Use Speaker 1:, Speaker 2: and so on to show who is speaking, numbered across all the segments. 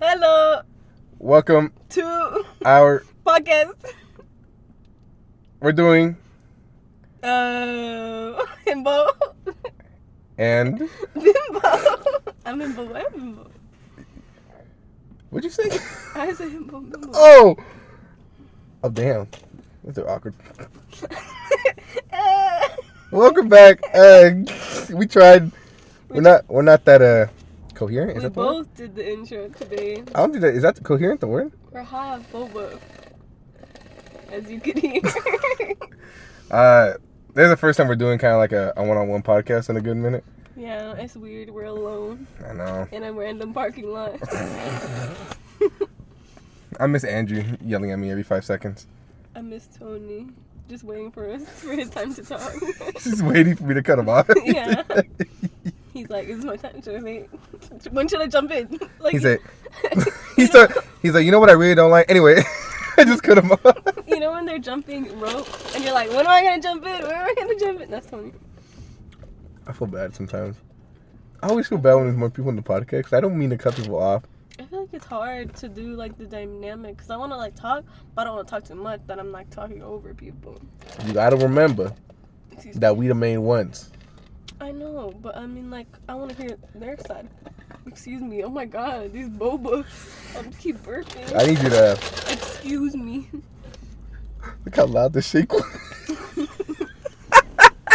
Speaker 1: Hello
Speaker 2: Welcome
Speaker 1: to
Speaker 2: our
Speaker 1: podcast.
Speaker 2: we're doing
Speaker 1: Uh, Himbo.
Speaker 2: and
Speaker 1: Bimbo. I'm Himbo. I'm Bimbo.
Speaker 2: what'd you say?
Speaker 1: I said Himbo. Bimbo.
Speaker 2: Oh, oh damn, those are awkward.
Speaker 1: Uh,
Speaker 2: Welcome back. Uh, we tried. We're not. We're not that uh coherent. Is
Speaker 1: we
Speaker 2: that the word?
Speaker 1: both did the intro today.
Speaker 2: I don't think that is that coherent. The word.
Speaker 1: We're half boba. As you can hear.
Speaker 2: Uh, this is the first time we're doing kind of like a, a one-on-one podcast in a good minute.
Speaker 1: yeah, it's weird. We're alone
Speaker 2: I know.
Speaker 1: in a random parking lot.
Speaker 2: I miss Andrew yelling at me every five seconds.
Speaker 1: I miss Tony. Just waiting for us for his time to talk.
Speaker 2: He's waiting for me to cut him off.
Speaker 1: Yeah. He's like, "Is my time to wait? When should I jump in?" Like,
Speaker 2: He said. he said. He's like, you know what I really don't like. Anyway, I just cut him off.
Speaker 1: you know when they're jumping rope and you're like, "When am I gonna jump in? When am I gonna jump in?" That's Tony.
Speaker 2: I feel bad sometimes. I always feel bad when there's more people in the podcast. 'cause I don't mean to cut people off.
Speaker 1: I feel like it's hard to do like the dynamic because I want to like talk, but I don't want to talk too much that I'm like talking over people.
Speaker 2: You gotta remember that we the main ones.
Speaker 1: I know, but I mean like I want to hear their side. Excuse me. Oh my god, these boba. I'll just keep burping.
Speaker 2: I need you to
Speaker 1: Excuse me.
Speaker 2: look how loud the shake was.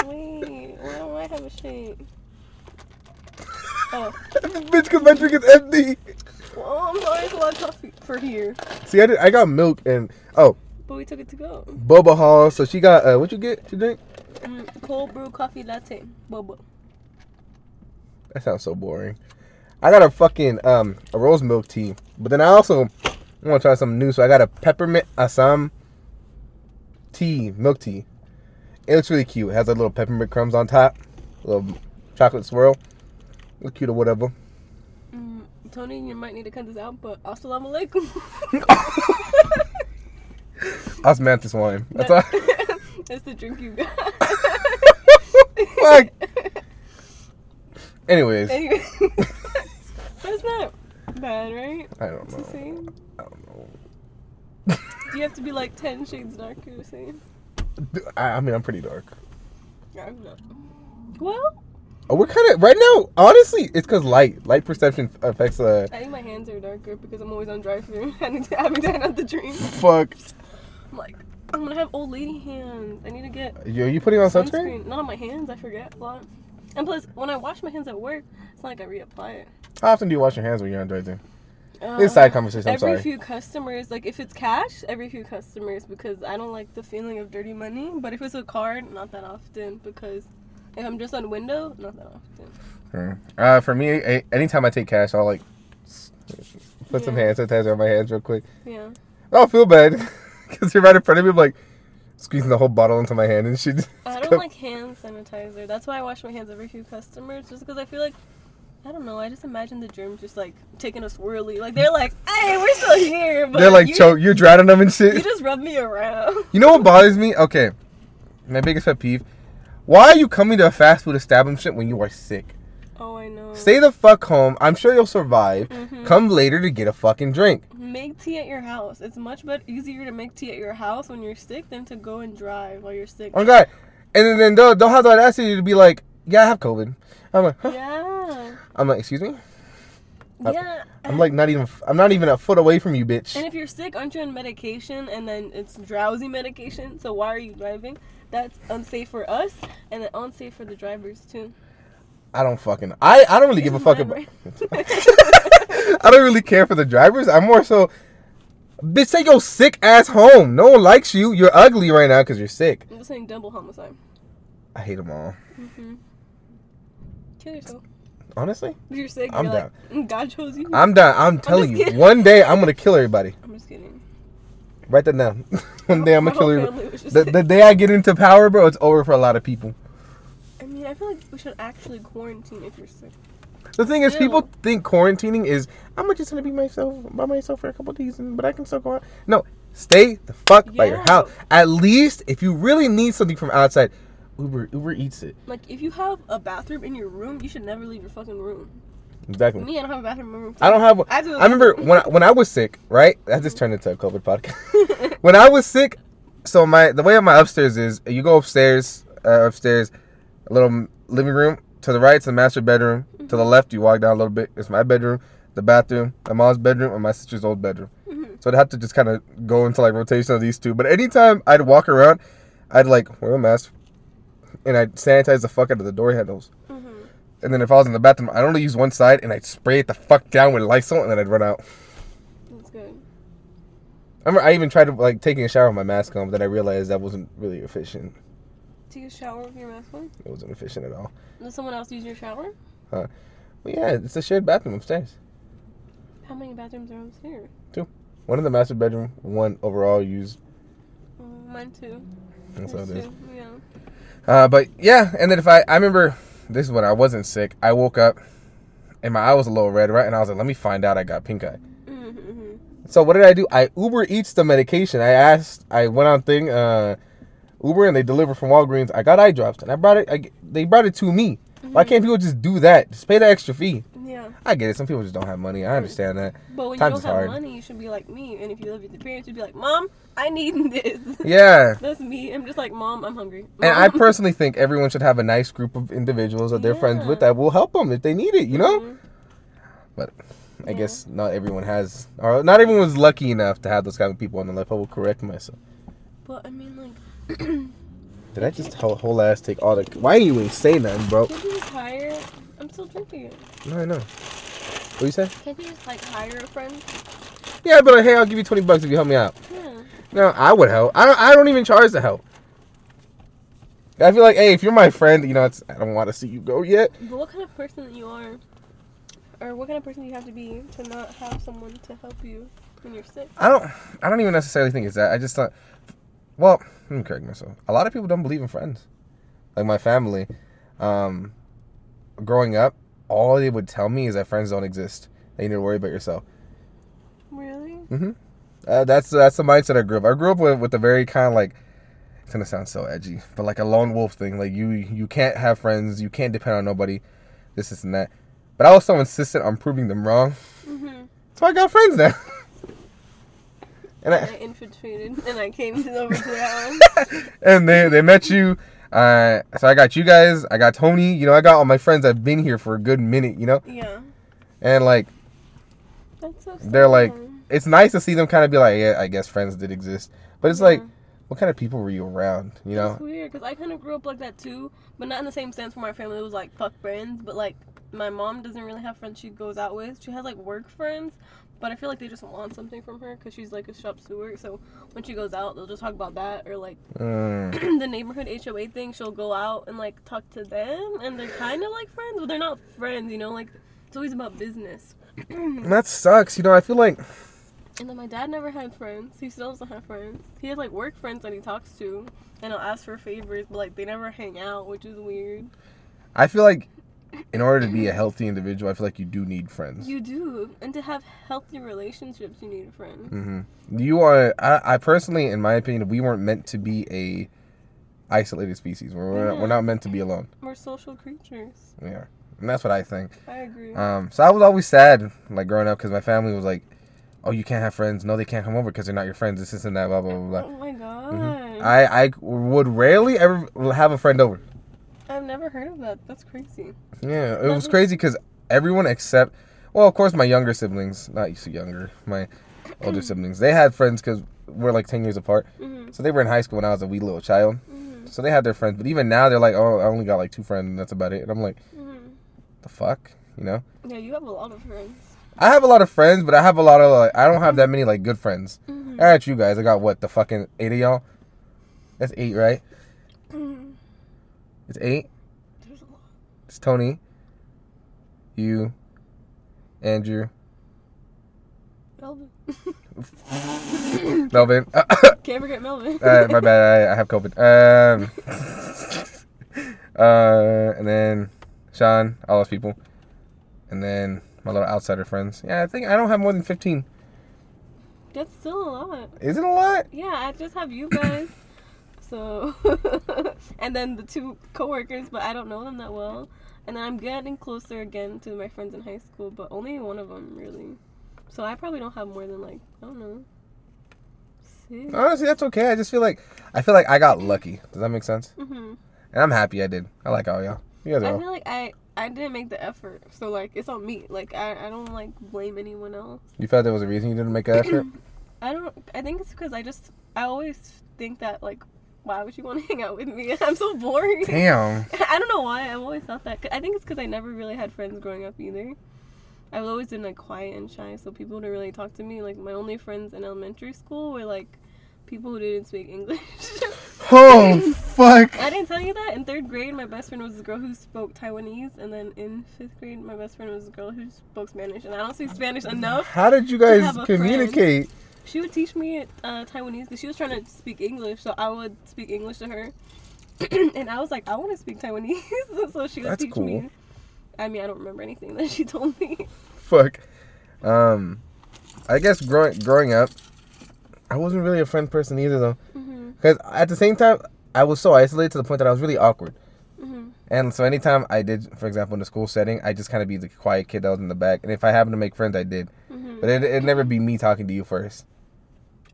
Speaker 1: Wait, why do I have a shake? Oh,
Speaker 2: Bitch, because my drink is empty.
Speaker 1: well, I'm sorry, it's a lot of coffee for here,
Speaker 2: See, I, did, I got milk and oh,
Speaker 1: but we took it to go.
Speaker 2: Boba Hall. So she got uh, what you get to drink?
Speaker 1: Mm, cold brew coffee latte, boba.
Speaker 2: That sounds so boring. I got a fucking um a rose milk tea, but then I also want to try something new. So I got a peppermint Assam tea, milk tea. It looks really cute. It has a little peppermint crumbs on top, a little chocolate swirl. Look cute or whatever.
Speaker 1: Mm, Tony, you might need to cut this out, but assalamu alaikum.
Speaker 2: Osmanthus wine. That's all.
Speaker 1: That's the drink you got.
Speaker 2: Fuck. Anyways,
Speaker 1: anyway, that's not bad, right?
Speaker 2: I don't know.
Speaker 1: same.
Speaker 2: I don't know.
Speaker 1: Do you have to be like ten shades darker to say?
Speaker 2: I, I mean, I'm pretty dark.
Speaker 1: I'm not. Well,
Speaker 2: Oh, we're kind of right now. Honestly, it's because light, light perception affects. Uh,
Speaker 1: I think my hands are darker because I'm always on drive-through and having to hand out the drink.
Speaker 2: fuck.
Speaker 1: I'm like, I'm gonna have old lady hands. I need to get
Speaker 2: You, you putting on sunscreen?
Speaker 1: sunscreen. Not on my hands. I forget a lot. And plus, when I wash my hands at work, it's not like I reapply it.
Speaker 2: How often do you wash your hands when you're on?
Speaker 1: Uh,
Speaker 2: This side conversation. I'm
Speaker 1: every
Speaker 2: sorry.
Speaker 1: few customers, like if it's cash, every few customers because I don't like the feeling of dirty money. But if it's a card, not that often because if I'm just on window, not that often.
Speaker 2: Hmm. Uh, for me, a- anytime I take cash, I'll like put some
Speaker 1: Yeah.
Speaker 2: hand sanitizer on my hands real quick.
Speaker 1: Yeah.
Speaker 2: I don't feel bad because you're right in front of me. I'm like squeezing the whole bottle into my hand and shit.
Speaker 1: I don't like hand sanitizer. That's why I wash my hands every few customers, just because I feel like. I don't know. I just imagine the germs just like taking a swirly. Like they're like, "Hey, we're still here," but
Speaker 2: They're like
Speaker 1: you,
Speaker 2: choke. You're drowning them and shit.
Speaker 1: You just rub me around.
Speaker 2: You know what bothers me? Okay, my biggest pet peeve. Why are you coming to a fast food establishment when you are sick?
Speaker 1: Oh, I know.
Speaker 2: Stay the fuck home. I'm sure you'll survive.
Speaker 1: Mhm.
Speaker 2: Come later to get a fucking drink.
Speaker 1: Make tea at your house. It's much better, easier to make tea at your house when you're sick than to go and drive while you're sick.
Speaker 2: Oh god. And then, then they'll, they'll have the audacity to be like, "Yeah, I have COVID." I'm like, huh?
Speaker 1: Yeah.
Speaker 2: I'm like, "Excuse me."
Speaker 1: Yeah.
Speaker 2: I'm like not even I'm not even a foot away from you, bitch.
Speaker 1: And if you're sick, aren't you on medication and then it's drowsy medication? So why are you driving? That's unsafe for us and unsafe for the drivers too.
Speaker 2: I don't fucking I I don't really give a fuck about I don't really care for the drivers. I'm more so bitch take your sick ass home. No one likes you. You're ugly right now cuz you're sick.
Speaker 1: I'm just saying double homicide.
Speaker 2: I hate them all.
Speaker 1: hmm Kill yourself.
Speaker 2: Honestly,
Speaker 1: you're sick,
Speaker 2: I'm
Speaker 1: you're like, "Mm, God chose you.
Speaker 2: I'm done. I'm telling
Speaker 1: just
Speaker 2: you.
Speaker 1: kidding.
Speaker 2: One day I'm going to kill everybody.
Speaker 1: I'm just kidding.
Speaker 2: Write that down. One day I'm going to kill everybody.
Speaker 1: family was just
Speaker 2: The, the day I get into power, bro, it's over for a lot of people.
Speaker 1: I mean, I feel like we should actually quarantine if you're sick.
Speaker 2: The thing is,
Speaker 1: Still.
Speaker 2: people think quarantining is I'm just gonna be myself by myself for a couple days, and, but I can still go out. No, stay the fuck by your house. At least if you really need something from outside, Uber Uber eats it.
Speaker 1: Like, if you have a bathroom in your room, you should never leave your fucking room.
Speaker 2: Exactly.
Speaker 1: Me, I don't have a bathroom in my room.
Speaker 2: I don't have.
Speaker 1: I, do
Speaker 2: I remember when I, when I was sick, right? That just turned into a COVID podcast. when I was sick, so my the way of my upstairs is, you go upstairs, uh, upstairs, a little living room. To the right, is the master bedroom. To the left, you walk down a little bit. It's my bedroom, the bathroom, my mom's bedroom, and my sister's old bedroom.
Speaker 1: Mhm.
Speaker 2: So I'd have to just kind of go into like rotation of these two. But anytime I'd walk around, I'd like wear a mask, and I'd sanitize the fuck out of the door handles.
Speaker 1: Mhm.
Speaker 2: And then if I was in the bathroom, I'd only use one side, and I'd spray it the fuck down with Lysol, and then I'd run out.
Speaker 1: That's good.
Speaker 2: I remember I even tried to like taking a shower with my mask on, but then I realized that wasn't really efficient.
Speaker 1: Take a shower with your mask on.
Speaker 2: It wasn't efficient at all.
Speaker 1: Does someone else use your shower?
Speaker 2: But yeah, it's a shared bathroom upstairs.
Speaker 1: How many bathrooms are upstairs? Two.
Speaker 2: One in the master bedroom, one overall used.
Speaker 1: Oh, mine too.
Speaker 2: That's how it is.
Speaker 1: Yeah.
Speaker 2: Uh, but yeah, and then if I, I remember this is when I wasn't sick. I woke up and my eye was a little red, right? And I was like, let me find out I got pink eye.
Speaker 1: Mm-hmm.
Speaker 2: So what did I do? I Uber Eats the medication. I asked, I went on thing, uh, Uber, and they deliver from Walgreens. I got eye drops, and I brought it. I, they brought it to me. Why can't people just do that? Just pay the extra fee.
Speaker 1: Yeah.
Speaker 2: I get it. Some people just don't have money. I understand that.
Speaker 1: But when
Speaker 2: Times
Speaker 1: you don't have
Speaker 2: hard.
Speaker 1: money, you should be like me. And if you live with your parents, you'd be like, Mom, I need this.
Speaker 2: Yeah.
Speaker 1: That's me. I'm just like, Mom, I'm hungry.
Speaker 2: And I personally think everyone should have a nice group of individuals that they're friends with that will help them if they need it, you know?
Speaker 1: Mhm.
Speaker 2: But I
Speaker 1: Yeah.
Speaker 2: guess not everyone has, or not everyone's lucky enough to have those kind of people in their life. I will correct myself.
Speaker 1: But I mean, like,
Speaker 2: Did I just whole, whole ass take all the? Why didn't you even say nothing, bro?
Speaker 1: can't you just hire? I'm still drinking it.
Speaker 2: No, I know. What you say?
Speaker 1: Can't you just like hire a friend?
Speaker 2: Yeah, but like, hey, I'll give you twenty bucks if you help me out.
Speaker 1: Yeah.
Speaker 2: No, I would help. I don't. I don't even charge to help. I feel like, hey, if you're my friend, you know, it's, I don't want to see you go yet.
Speaker 1: But what kind of person that you are, or what kind of person you have to be to not have someone to help you when you're sick?
Speaker 2: I don't. I don't even necessarily think it's that. I just thought. Well, let me correct myself. A lot of people don't believe in friends. Like my family, um, growing up, all they would tell me is that friends don't exist. That you need to worry about yourself.
Speaker 1: Really?
Speaker 2: hmm Uh, that's that's the mindset I grew up. I grew up with with a very kind of like. It's gonna sound so edgy, but like a lone wolf thing. Like you, you can't have friends. You can't depend on nobody. This, this, and that. But I was so insistent on proving them wrong,
Speaker 1: Mm-hmm.
Speaker 2: so I got friends now. and
Speaker 1: And
Speaker 2: I,
Speaker 1: I infiltrated, and I came to over to that one.
Speaker 2: and they they met you. Uh, so I got you guys. I got Tony. You know, I got all my friends that've been here for a good minute. You know,
Speaker 1: Yeah.
Speaker 2: and like
Speaker 1: That's so.
Speaker 2: They're like- it's nice to see them kind of be like, yeah, I guess friends did exist. But it's like, what kind of people were you around? You know?
Speaker 1: It's weird because I kind of grew up like that too, but not in the same sense where my family was like fuck friends. But like my mom doesn't really have friends she goes out with. She has like work friends, but I feel like they just want something from her because she's like a shop steward. So when she goes out, they'll just talk about that or like
Speaker 2: Mm.
Speaker 1: the neighborhood HOA thing. She'll go out and like talk to them, and they're kind of like friends, but they're not friends. You know, like it's always about business.
Speaker 2: And that sucks. You know, I feel like
Speaker 1: And then my dad never had friends. He still doesn't have friends. He has like work friends that he talks to, and he'll ask for favors, but like they never hang out, which is weird.
Speaker 2: I feel like in order to be a healthy individual, I feel like you do need friends.
Speaker 1: You do, and to have healthy relationships, you need friends.
Speaker 2: hmm You are. I, I personally, in my opinion, we weren't meant to be a isolated species. We're we're,
Speaker 1: Yeah.
Speaker 2: we're not meant to be alone.
Speaker 1: We're social creatures.
Speaker 2: We are, and that's what I think.
Speaker 1: I agree.
Speaker 2: Um, so I was always sad, like growing up, because my family was like, "Oh, you can't have friends. No, they can't come over because they're not your friends. This, this, and that. Blah blah blah." blah.
Speaker 1: oh my god.
Speaker 2: Mhm. I I would rarely ever have a friend over.
Speaker 1: I've never heard of that. That's crazy.
Speaker 2: Yeah, it was crazy because everyone except, well, of course, my younger siblings, not so younger, my older siblings, they had friends because we're like ten years apart.
Speaker 1: hmm
Speaker 2: So they were in high school when I was a wee little child.
Speaker 1: hmm
Speaker 2: So they had their friends, but even now they're like, "Oh, I only got like two friends, and that's about it." And I'm like,
Speaker 1: hmm
Speaker 2: "The fuck," you know?
Speaker 1: Yeah, you have a lot of friends.
Speaker 2: I have a lot of friends, but I have a lot of like, I don't have that many like good friends.
Speaker 1: hmm
Speaker 2: I got you guys. I got what the fucking eight of y'all. That's eight, right? It's eight.
Speaker 1: There's a lot.
Speaker 2: It's Tony, you, Andrew,
Speaker 1: Melvin.
Speaker 2: Melvin.
Speaker 1: Can't forget Melvin.
Speaker 2: uh, my bad. I, I have COVID. Um, uh, and then Sean, all those people, and then my little outsider friends. Yeah, I think I don't have more than fifteen.
Speaker 1: That's still a lot.
Speaker 2: Is it a lot?
Speaker 1: Yeah, I just have you guys. So, and then the two coworkers, but I don't know them that well. And then I'm getting closer again to my friends in high school, but only one of them really. So I probably don't have more than like I don't know. Six.
Speaker 2: Honestly, that's okay. I just feel like I feel like I got lucky. Does that make sense?
Speaker 1: hmm
Speaker 2: And I'm happy I did. I like all y'all. You guys
Speaker 1: I
Speaker 2: are.
Speaker 1: feel like I I didn't make the effort, so like it's on me. Like I I don't like blame anyone else.
Speaker 2: You felt there was a reason you didn't make an effort.
Speaker 1: I don't. I think it's because I just I always think that like why would you want to hang out with me? I'm so boring.
Speaker 2: Damn.
Speaker 1: I don't know why. I've always thought that. I think it's because I never really had friends growing up either. I've always been like quiet and shy, so people didn't really talk to me. Like my only friends in elementary school were like people who didn't speak English.
Speaker 2: Oh fuck.
Speaker 1: I didn't tell you that. In third grade, my best friend was a girl who spoke Taiwanese, and then in fifth grade, my best friend was a girl who spoke Spanish. And I don't speak Spanish enough.
Speaker 2: How did you guys communicate?
Speaker 1: She would teach me uh, Taiwanese because she was trying to speak English, so I would speak English to her. and I was like, I want to speak Taiwanese, so she would
Speaker 2: That's
Speaker 1: teach
Speaker 2: cool.
Speaker 1: me. I mean, I don't remember anything that she told me.
Speaker 2: Fuck. Um, I guess growing growing up, I wasn't really a friend person either though. Because at the same time, I was so isolated to the point that I was really awkward.
Speaker 1: hmm
Speaker 2: And so anytime I did, for example, in the school setting, I just kind of be the quiet kid that was in the back. And if I happened to make friends, I did.
Speaker 1: hmm
Speaker 2: But it, it'd never be me talking to you first.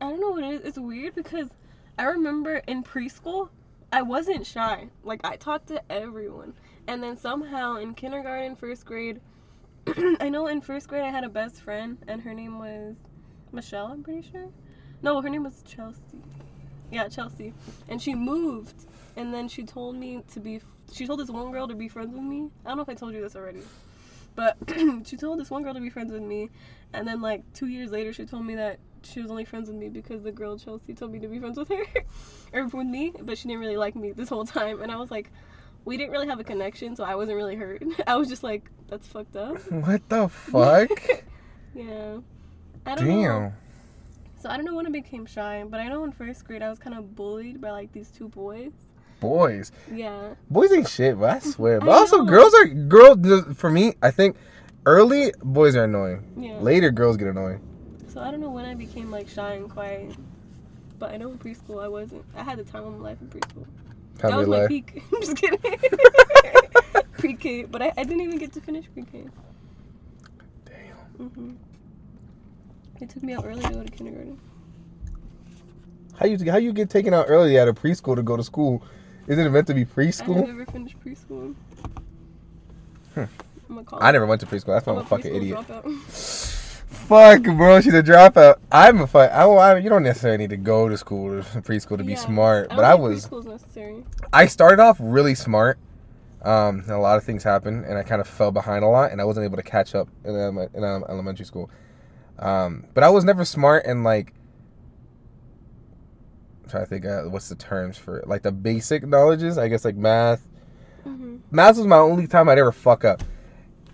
Speaker 1: I don't know what it is. It's weird because I remember in preschool, I wasn't shy. Like I talked to everyone, and then somehow in kindergarten, first grade, I know in first grade I had a best friend, and her name was Michelle. I'm pretty sure. No, her name was Chelsea. Yeah, Chelsea, and she moved, and then she told me to be. She told this one girl to be friends with me. I don't know if I told you this already. But she told this one girl to be friends with me, and then like two years later, she told me that she was only friends with me because the girl Chelsea told me to be friends with her or with me, but she didn't really like me this whole time. And I was like, we didn't really have a connection, so I wasn't really hurt. I was just like, that's fucked up.
Speaker 2: What the fuck?
Speaker 1: Yeah. I don't know.
Speaker 2: Damn.
Speaker 1: So I don't know when I became shy, but I know in first grade I was kind of bullied by like these two boys.
Speaker 2: Boys.
Speaker 1: Yeah.
Speaker 2: Boys ain't shit, but I swear. But
Speaker 1: I
Speaker 2: also,
Speaker 1: know.
Speaker 2: girls are girls. For me, I think early boys are annoying.
Speaker 1: Yeah.
Speaker 2: Later, girls get annoying.
Speaker 1: So I don't know when I became like shy and quiet. But I know in preschool I wasn't. I had the time of my life in preschool.
Speaker 2: Tell
Speaker 1: that was my
Speaker 2: lie.
Speaker 1: peak. I'm just kidding. Pre-K, but I, I didn't even get to finish pre-K.
Speaker 2: Damn.
Speaker 1: hmm It took me out early to go to kindergarten.
Speaker 2: How you how you get taken out early out of preschool to go to school? Isn't it meant to be preschool?
Speaker 1: I never finished preschool.
Speaker 2: Hmm.
Speaker 1: I'm a
Speaker 2: I never went to preschool. That's why
Speaker 1: I'm
Speaker 2: I'm
Speaker 1: a
Speaker 2: fucking idiot. Fuck, bro, she's a dropout. I'm a fuck. I, I, you don't necessarily need to go to school, to preschool, to be
Speaker 1: Yeah.
Speaker 2: smart.
Speaker 1: I
Speaker 2: But I was,
Speaker 1: Preschool's necessary.
Speaker 2: I started off really smart. Um, and a lot of things happened, and I kind of fell behind a lot, and I wasn't able to catch up in, in elementary school. Um, but I was never smart and like. I'm trying to think, uh, what's the terms for it? like the basic knowledges? I guess like math.
Speaker 1: hmm
Speaker 2: Math was my only time I'd ever fuck up.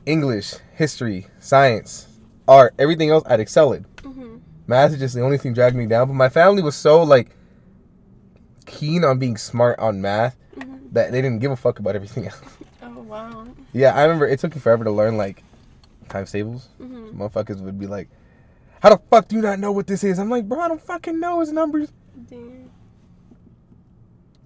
Speaker 2: English, history, science, art, everything else I'd excel in.
Speaker 1: hmm
Speaker 2: Math is just the only thing dragging me down. But my family was so like keen on being smart on math
Speaker 1: hmm
Speaker 2: that they didn't give a fuck about everything else.
Speaker 1: Oh wow.
Speaker 2: yeah, I remember it took me forever to learn like times tables.
Speaker 1: hmm
Speaker 2: Motherfuckers would be like, "How the fuck do you not know what this is?" I'm like, "Bro, I don't fucking know his numbers."
Speaker 1: Damn.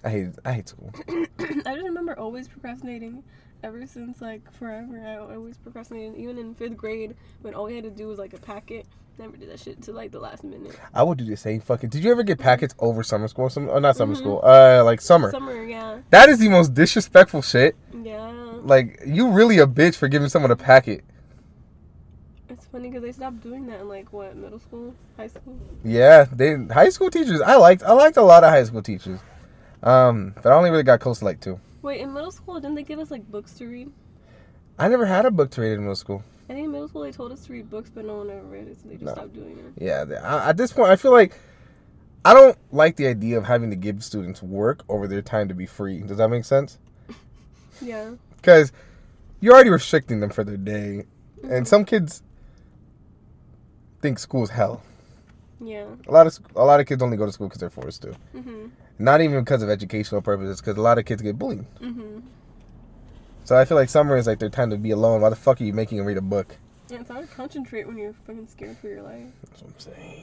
Speaker 2: I hate I hate school.
Speaker 1: I just remember always procrastinating ever since like forever. I always procrastinated. Even in fifth grade, when all we had to do was like a packet. Never did that shit till like the last minute.
Speaker 2: I would do the same fucking. Did you ever get packets over summer school? Some, oh, not summer
Speaker 1: Mhm.
Speaker 2: school. Uh, like summer.
Speaker 1: Summer, yeah,
Speaker 2: That is the most disrespectful shit.
Speaker 1: yeah.
Speaker 2: Like you really a bitch for giving someone a packet.
Speaker 1: It's funny because they stopped doing that in like what middle school, high school.
Speaker 2: Yeah, they high school teachers. I liked I liked a lot of high school teachers. Um, but I only really got close to like two.
Speaker 1: Wait, in middle school, didn't they give us like books to read?
Speaker 2: I never had a book to read in middle school.
Speaker 1: I think in middle school they told us to read books, but no one ever read it, so they just
Speaker 2: No.
Speaker 1: stopped doing it.
Speaker 2: Yeah, they- I, at this point, I feel like I don't like the idea of having to give students work over their time to be free. Does that make sense?
Speaker 1: Yeah.
Speaker 2: Because you're already restricting them for their day, and
Speaker 1: Mhm.
Speaker 2: some kids think school's hell.
Speaker 1: Yeah.
Speaker 2: A lot of a lot of kids only go to school because they're forced to.
Speaker 1: Mhm.
Speaker 2: Not even because of educational purposes, because a lot of kids get bullied.
Speaker 1: Mhm.
Speaker 2: So I feel like summer is like their time to be alone. Why the fuck are you making them read a book?
Speaker 1: Yeah, it's hard to concentrate when you're fucking scared for your life.
Speaker 2: That's what I'm saying.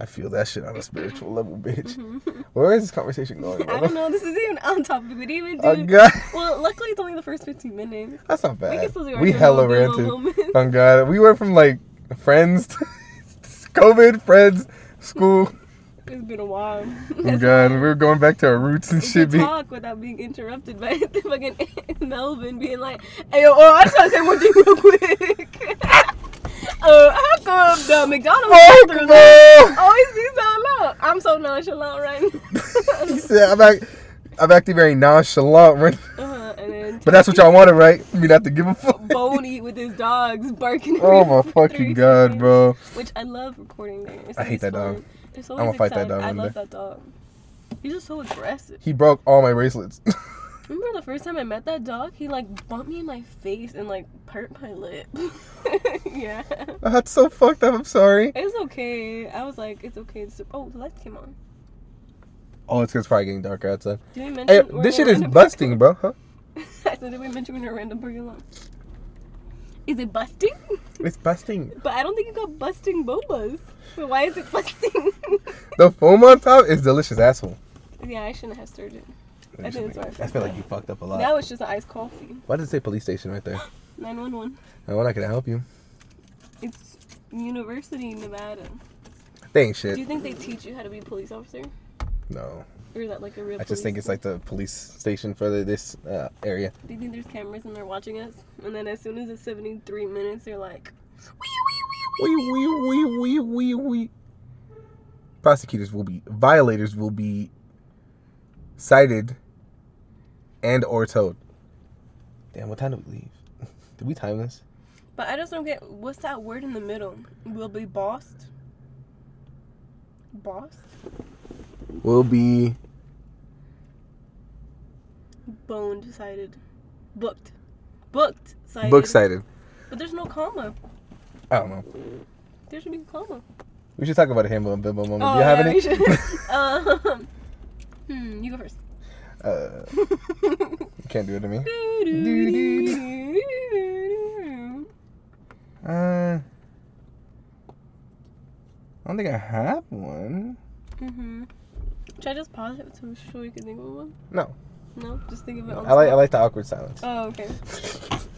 Speaker 2: I feel that shit on a spiritual level, bitch.
Speaker 1: Mhm.
Speaker 2: Where is this conversation going?
Speaker 1: I
Speaker 2: bro?
Speaker 1: don't know. This is even on topic. We didn't even do.
Speaker 2: Oh god,
Speaker 1: Well, luckily it's only the first 15 minutes.
Speaker 2: that's not
Speaker 1: We can
Speaker 2: bad.
Speaker 1: still do
Speaker 2: We
Speaker 1: Himbo
Speaker 2: hella ranted. Oh god, we went from like friends, to COVID, friends, school.
Speaker 1: It's been a while.
Speaker 2: Oh god, we're going back to our roots and shit. Be
Speaker 1: talk without being interrupted by the fucking Melvin being like, "Hey, yo, oh, I just want to say one thing real quick. uh, how come the McDonald's
Speaker 2: fuck no.
Speaker 1: always be so low? I'm so nonchalant right
Speaker 2: he
Speaker 1: now.
Speaker 2: said, "I'm act, I'm acting very nonchalant, right?
Speaker 1: uh-huh, and then
Speaker 2: but that's what y'all wanted, right? Me not to give a fuck."
Speaker 1: Boney with his dogs barking.
Speaker 2: Oh my fucking god,
Speaker 1: seconds.
Speaker 2: bro!
Speaker 1: Which I love recording there. It's
Speaker 2: I hate that
Speaker 1: fun.
Speaker 2: dog.
Speaker 1: It's
Speaker 2: I'ma
Speaker 1: always
Speaker 2: fight that dog
Speaker 1: I love
Speaker 2: day.
Speaker 1: that dog. He's just so aggressive.
Speaker 2: He broke all my bracelets.
Speaker 1: Remember the first time I met that dog? He like bumped me in my face and like hurt my lip. yeah.
Speaker 2: That's so fucked up. I'm sorry.
Speaker 1: It's okay. I was like, it's okay. It's, oh, the lights came on.
Speaker 2: Oh, it's 'cause it's probably getting darker outside.
Speaker 1: Did we mention
Speaker 2: Hey, this shit is busting, bro. Huh?
Speaker 1: I said, did we mention we're in a random lot? Is it busting?
Speaker 2: It's busting.
Speaker 1: But I don't think you got busting bobas. So why is it busting?
Speaker 2: The foam on top is delicious, asshole.
Speaker 1: yeah, I shouldn't have stirred it. I think that's I
Speaker 2: I feel like you fucked up a lot.
Speaker 1: That was just an iced coffee.
Speaker 2: Why does it say police station right there?
Speaker 1: 911.
Speaker 2: I want I can help you.
Speaker 1: It's University, Nevada.
Speaker 2: They ain't
Speaker 1: Do you think they teach you how to be a police officer?
Speaker 2: No.
Speaker 1: Or is that like a real
Speaker 2: I just think it's like the police station for the, this uh, area.
Speaker 1: Do you think there's cameras and they're watching us? And then as soon as it's 73 minutes, they're like,
Speaker 2: Wee wee wee wee wee wee. Prosecutors will be violators will be cited and or towed. Damn, what time do we leave? Did we time this?
Speaker 1: but I just don't get what's that word in the middle? Will be bossed? Bossed?
Speaker 2: Will be
Speaker 1: boned sided, Booked. Booked sided,
Speaker 2: book sided.
Speaker 1: But there's no comma.
Speaker 2: I don't know.
Speaker 1: There should be a comma.
Speaker 2: We should talk about a himbo and bimbo moment.
Speaker 1: Oh,
Speaker 2: do you have
Speaker 1: yeah,
Speaker 2: any?
Speaker 1: we should. um, hmm, you go first.
Speaker 2: uh, you can't do it to me. Uh, I don't think I have one.
Speaker 1: mm-hmm. Should I just pause it to sure you can think of one?
Speaker 2: No,
Speaker 1: No, just think of it. On
Speaker 2: I like I like the awkward silence.
Speaker 1: Oh, okay.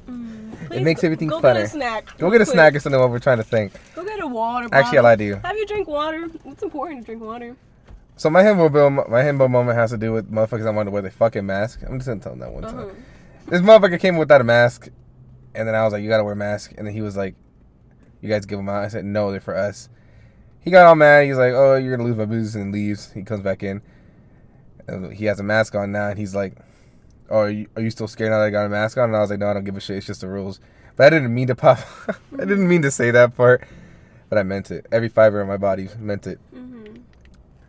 Speaker 1: Mm,
Speaker 2: It
Speaker 1: please
Speaker 2: makes
Speaker 1: go-
Speaker 2: everything
Speaker 1: go
Speaker 2: funner.
Speaker 1: Get a snack.
Speaker 2: Go get a
Speaker 1: quick.
Speaker 2: snack or something while we're trying to think.
Speaker 1: Go get a water. Bottle.
Speaker 2: Actually, I lied to you.
Speaker 1: Have you drink water? It's important to drink water.
Speaker 2: So my himbo bill, my himbo moment has to do with motherfuckers that want to wear the fucking mask. I'm just gonna tell them that one
Speaker 1: Uh-huh.
Speaker 2: time. This motherfucker came without a mask, and then I was like, "You gotta wear a mask," and then he was like, "You guys give them out." I said, "No, they're for us." He got all mad. He's like, "Oh, you're gonna lose my business," and leaves. He comes back in. He has a mask on now, and he's like, "Oh, are you, are you still scared now that I got a mask on?" And I was like, "No, I don't give a shit. It's just the rules." But I didn't mean to pop. I didn't mean to say that part, but I meant it. Every fiber in my body meant it.
Speaker 1: hmm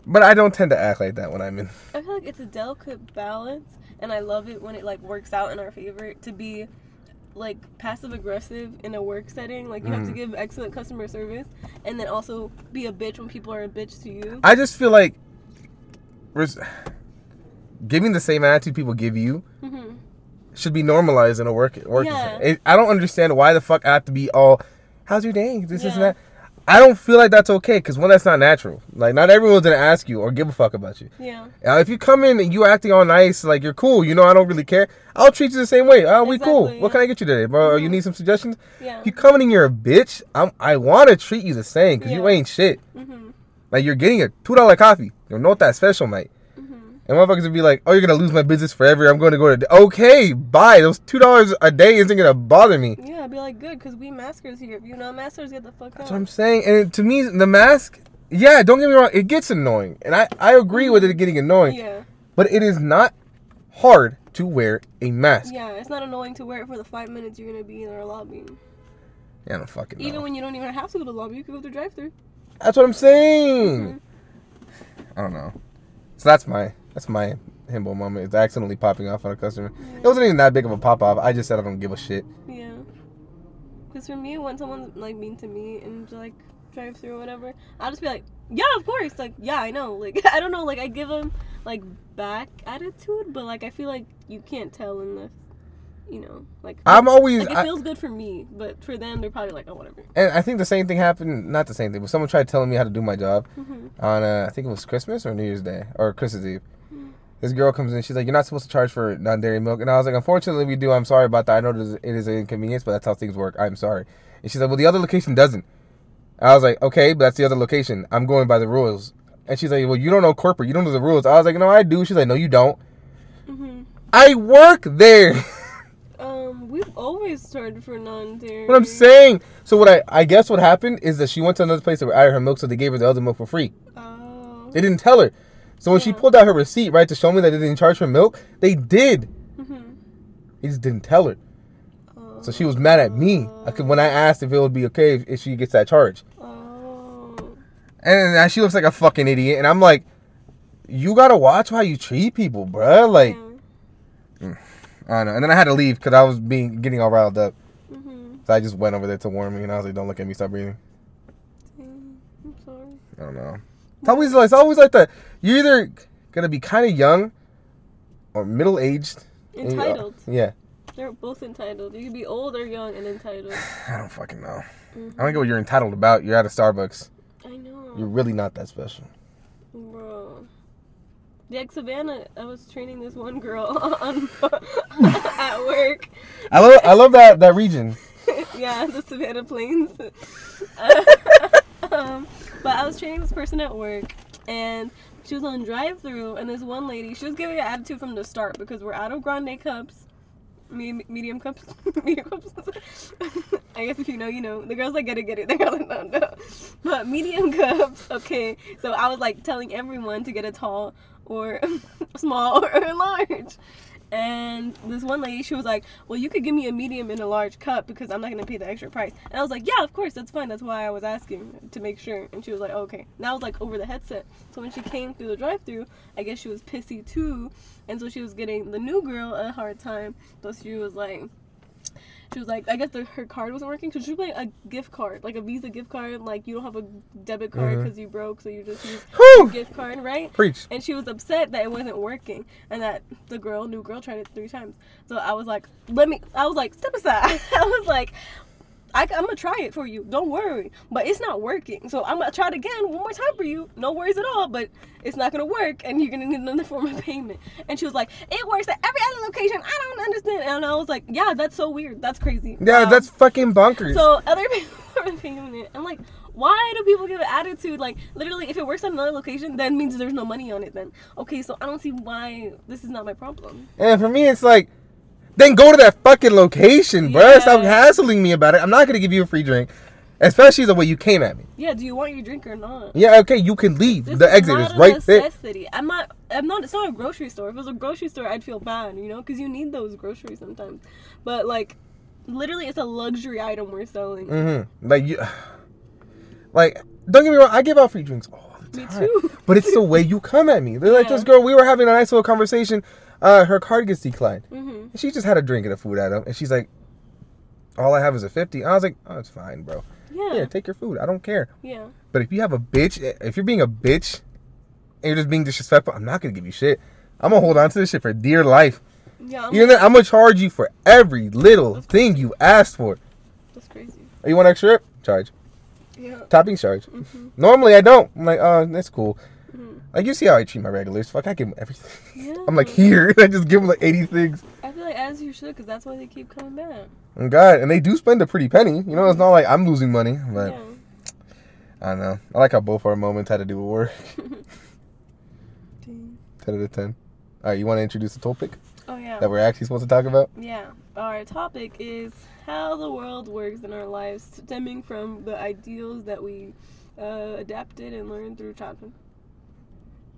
Speaker 2: But I don't tend to act like that when I'm in.
Speaker 1: I feel like it's a delicate balance, and I love it when it like works out in our favor to be like passive aggressive in a work setting. Like you have to
Speaker 2: Mhm.
Speaker 1: give excellent customer service, and then also be a bitch when people are a bitch to you.
Speaker 2: I just feel like res- giving the same attitude people give you
Speaker 1: hmm
Speaker 2: should be normalized in a work work.
Speaker 1: Yeah.
Speaker 2: I don't understand why the fuck I have to be all, "How's your day?" This is
Speaker 1: Yeah.
Speaker 2: that. I don't feel like that's okay because one, that's not natural. Like not everyone's gonna ask you or give a fuck about you.
Speaker 1: Yeah.
Speaker 2: Uh, if you come in and you acting all nice, like you're cool, you know I don't really care. I'll treat you the same way. Oh, we cool.
Speaker 1: Exactly,
Speaker 2: What can I get you today, bro? You
Speaker 1: Mhm.
Speaker 2: need some suggestions?
Speaker 1: Yeah.
Speaker 2: You coming in, you're a bitch. I'm, I want to treat you the same because you ain't shit.
Speaker 1: hmm
Speaker 2: Like you're getting a two dollar coffee. You know what that special, mate. And motherfuckers would be like, "Oh, you're gonna lose my business forever. I'm going to go to okay, bye. Those two dollars a day isn't gonna bother me."
Speaker 1: Yeah, I'd be like, good, because we maskers here. You know maskers, get the fuck out."
Speaker 2: That's what I'm saying. And to me, the mask, yeah, don't get me wrong, it gets annoying, and I I agree with it getting annoying.
Speaker 1: Yeah.
Speaker 2: But it is not hard to wear a mask.
Speaker 1: Yeah, it's not annoying to wear it for the five minutes you're gonna be in our lobby.
Speaker 2: Yeah, I don't fucking know.
Speaker 1: Even when you don't even have to go to the lobby, you can go through drive-through.
Speaker 2: that's what I'm saying.
Speaker 1: Mhm.
Speaker 2: I don't know. So that's my that's my himbo moment. It's accidentally popping off on a customer. It wasn't even that big of a pop off. I just said I don't give a shit.
Speaker 1: Yeah. Because for me, when someone's like mean to me and like drive through or whatever, I'll just be like, yeah, of course. Like, yeah, I know. Like, I don't know. Like, I give them like back attitude, but like I feel like you can't tell in this. you know, like
Speaker 2: I'm always.
Speaker 1: like it
Speaker 2: I-
Speaker 1: feels good for me, but for them, they're probably like, oh, whatever.
Speaker 2: and I think the same thing happened. Not the same thing, but someone tried telling me how to do my job
Speaker 1: hmm
Speaker 2: on uh, I think it was Christmas or New Year's Day or Christmas Eve. This girl comes in. She's like, "You're not supposed to charge for non-dairy milk," and I was like, "Unfortunately, we do. I'm sorry about that. I know it is- it is an inconvenience, but that's how things work. I'm sorry." And she's like, "Well, the other location doesn't." I was like, "Okay, but that's the other location. I'm going by the rules." And she's like, "Well, you don't know corporate. You don't know the rules." I was like, "No, I do." She's like, "No, you don't.
Speaker 1: hmm
Speaker 2: I work there."
Speaker 1: Um, we've always charged for non-dairy.
Speaker 2: what I'm saying. So what I I guess what happened is that she went to another place to add her milk, so they gave her the other milk for free.
Speaker 1: Oh.
Speaker 2: They didn't tell her. So when she pulled out her receipt, right, to show me that they didn't charge for milk, they did.
Speaker 1: hmm
Speaker 2: They just didn't tell her. So she was mad at me I could- when I asked if it would be okay if, if she gets that charge.
Speaker 1: Oh.
Speaker 2: And now she looks like a fucking idiot. And I'm like, you gotta watch how you treat people, bruh. Like,
Speaker 1: Yeah.
Speaker 2: I don't know. And then I had to leave because I was being getting all riled up.
Speaker 1: Mhm.
Speaker 2: So I just went over there to warn me, and I was like, "Don't look at me, stop breathing."
Speaker 1: I'm sorry.
Speaker 2: I don't know. It's always like it's always like that. You're either gonna be kind of young or middle aged.
Speaker 1: Entitled.
Speaker 2: Yeah,
Speaker 1: They're both entitled. You can be old or young and entitled.
Speaker 2: I don't fucking know.
Speaker 1: Mhm.
Speaker 2: I don't get what you're entitled about. You're at a Starbucks.
Speaker 1: I know.
Speaker 2: You're really not that special.
Speaker 1: Bro. Yeah, like Savannah, I was training this one girl on at work.
Speaker 2: I love I love that that region.
Speaker 1: yeah, the Savannah Plains. Um, but I was training this person at work, and she was on drive-through, and this one lady, she was giving an attitude from the start because we're out of grande cups. Me- medium cups, medium cups. I guess if you know, you know. The girls like get it, get it. The girls that don't, know. But medium cups, okay. So I was like telling everyone to get a tall or small or large. And this one lady, she was like, "Well, you could give me a medium and a large cup because I'm not gonna pay the extra price." And I was like, "Yeah, of course, that's fine. That's why I was asking to make sure." And she was like, "Okay." And I was like over the headset. So when she came through the drive-through, I guess she was pissy too, and so she was getting the new girl a hard time. So she was like, she was like, I guess the, her card wasn't working. So she was playing a gift card, like a Visa gift card. Like you don't have a debit card
Speaker 2: mm-hmm.
Speaker 1: because you broke, so you just use a gift card, right?
Speaker 2: Preach.
Speaker 1: and she was upset that it wasn't working and that the girl new girl tried it three times so i was like let me i was like step aside i was like I, am gonna try it for you. Don't worry, but it's not working. So I'm gonna try it again one more time for you. No worries at all, but it's not gonna work, and you're gonna need another form of payment. And she was like, "It works at every other location. I don't understand." And I was like, "Yeah, that's so weird. That's crazy."
Speaker 2: Yeah,
Speaker 1: Um,
Speaker 2: that's fucking bonkers.
Speaker 1: so other people are paying it. I'm like, why do people give an attitude? Like, literally, if it works at another location, that means there's no money on it. Then, okay, so I don't see why this is not my problem.
Speaker 2: and for me, it's like, then go to that fucking location, bruh. Stop hassling me about it. I'm not gonna give you a free drink, especially the way you came at me.
Speaker 1: Yeah, do you want your drink or not?
Speaker 2: Yeah, okay, you can leave.
Speaker 1: This
Speaker 2: the
Speaker 1: is
Speaker 2: exit is
Speaker 1: a
Speaker 2: right there.
Speaker 1: necessity. I'm not. I'm not. It's not a grocery store. If it was a grocery store, I'd feel bad, you know, because you need those groceries sometimes. But like, literally, it's a luxury item we're selling.
Speaker 2: Mm-hmm. Like you, like don't get me wrong. I give out free drinks all the time.
Speaker 1: Me too.
Speaker 2: But it's the way you come at me. They're like this girl. We were having a nice little conversation. Uh, her card gets declined.
Speaker 1: hmm
Speaker 2: And she just had a drink and a food item, and she's like, "All I have is a 50. I was like, "Oh, it's fine, bro.
Speaker 1: Yeah.
Speaker 2: Here, take your food. I don't care."
Speaker 1: yeah.
Speaker 2: But if you have a bitch, if you're being a bitch, and you're just being disrespectful, I'm not gonna give you shit. I'm gonna hold on to this shit for dear life.
Speaker 1: Yeah. I'm
Speaker 2: Even then, I'm gonna charge you for every little thing you asked for.
Speaker 1: That's crazy.
Speaker 2: Oh, you want extra? Charge.
Speaker 1: Yeah.
Speaker 2: Toppings charge.
Speaker 1: hmm
Speaker 2: Normally I don't. I'm like, oh, that's cool. Like you see how I treat my regulars. Fuck, I give them everything.
Speaker 1: Yeah.
Speaker 2: I'm like here, I just give them like 80 things.
Speaker 1: I feel like as you should, because that's why they keep coming back.
Speaker 2: Oh God, and they do spend a pretty penny. You know, it's not like I'm losing money, but
Speaker 1: yeah.
Speaker 2: I don't know. I like how both our moments had to do with work. 10 out of 10. All right, you want to introduce the topic
Speaker 1: Oh yeah.
Speaker 2: that we're actually supposed to talk about?
Speaker 1: Yeah. Our topic is how the world works in our lives, stemming from the ideals that we uh, adapted and learned through childhood.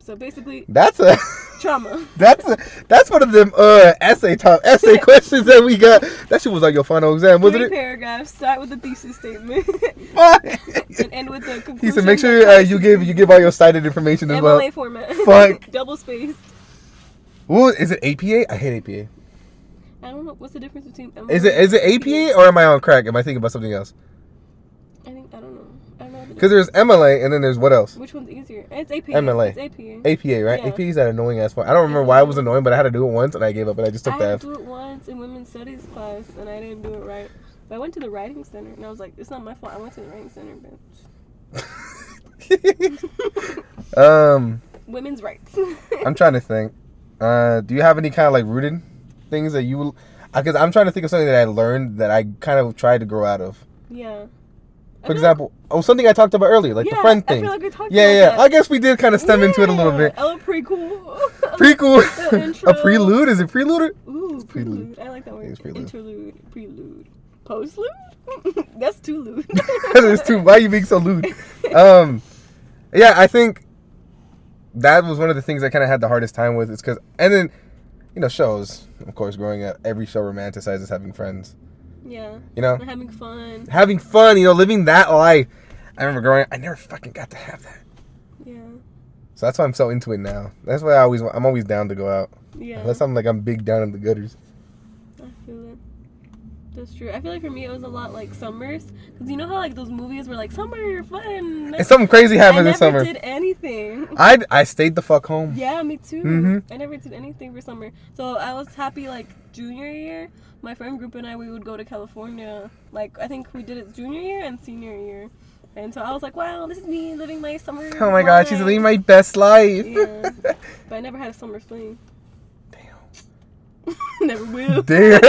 Speaker 1: So basically,
Speaker 2: That's a
Speaker 1: trauma.
Speaker 2: that's a that's one of them uh essay top essay questions that we got. That shit was like your final exam, wasn't
Speaker 1: Three
Speaker 2: it?
Speaker 1: paragraphs. Start with the thesis statement
Speaker 2: Fuck.
Speaker 1: and end with the conclusion.
Speaker 2: He said, make sure uh, you give you give all your cited information as well.
Speaker 1: MLA format.
Speaker 2: Fuck.
Speaker 1: Double spaced.
Speaker 2: What is it? APA? I hate APA.
Speaker 1: I don't know what's the difference between. MLA
Speaker 2: Is it is it APA or am I on crack? Am I thinking about something else?
Speaker 1: I think I don't know. I don't know. What the
Speaker 2: Because there's MLA and then there's what else?
Speaker 1: Which one's easier? It's APA.
Speaker 2: MLA.
Speaker 1: It's APA.
Speaker 2: APA, right?
Speaker 1: Yeah.
Speaker 2: APA is that annoying ass fuck. I don't remember why it was annoying, but I had to do it once and I gave up and I just took
Speaker 1: that.
Speaker 2: I had
Speaker 1: to do it once in women's studies class and I didn't do it right. But I went to the writing center and I was like, it's not my fault. I went to the writing center, bitch.
Speaker 2: Um,
Speaker 1: Women's rights.
Speaker 2: I'm trying to think. Uh, do you have any kind of like rooted things that you? Because I'm trying to think of something that I learned that I kind of tried to grow out of.
Speaker 1: yeah.
Speaker 2: For example, oh, something I talked about earlier, like
Speaker 1: yeah,
Speaker 2: the friend thing.
Speaker 1: like
Speaker 2: yeah, yeah.
Speaker 1: that.
Speaker 2: I guess we did kind of stem into it a little bit.
Speaker 1: Yeah, Oh, pretty cool.
Speaker 2: Pretty cool. A prelude? Is it prelude?
Speaker 1: Ooh,
Speaker 2: prelude.
Speaker 1: prelude. I like that word.
Speaker 2: It's prelude.
Speaker 1: Interlude, prelude, postlude. That's too lewd.
Speaker 2: There's two. Why are you being so lewd? Um, yeah, I think that was one of the things I kind of had the hardest time with. Is because, and then, you know, shows. Of course, growing up, every show romanticizes having friends.
Speaker 1: Yeah,
Speaker 2: You know,
Speaker 1: having fun.
Speaker 2: having fun. You know, living that life. I remember growing. up, I never fucking got to have that.
Speaker 1: Yeah,
Speaker 2: So that's why I'm so into it now. That's why I always. I'm always down to go out.
Speaker 1: yeah.
Speaker 2: Unless I'm like I'm big down in the gutters.
Speaker 1: I. That's true. I feel like for me it was a lot like summers, because you know how like those movies were like summer fun.
Speaker 2: And something crazy
Speaker 1: I
Speaker 2: happened
Speaker 1: never
Speaker 2: this summer.
Speaker 1: did anything.
Speaker 2: I I stayed the fuck home.
Speaker 1: Yeah, me too.
Speaker 2: Mhm.
Speaker 1: I never did anything for summer. So I was happy like junior year. My friend group and I we would go to California. Like I think we did it junior year and senior year. And so I was like, wow, this is me living my summer.
Speaker 2: Oh my god, she's living my best life.
Speaker 1: Yeah. But I never had a summer fling.
Speaker 2: Damn.
Speaker 1: never will.
Speaker 2: Damn.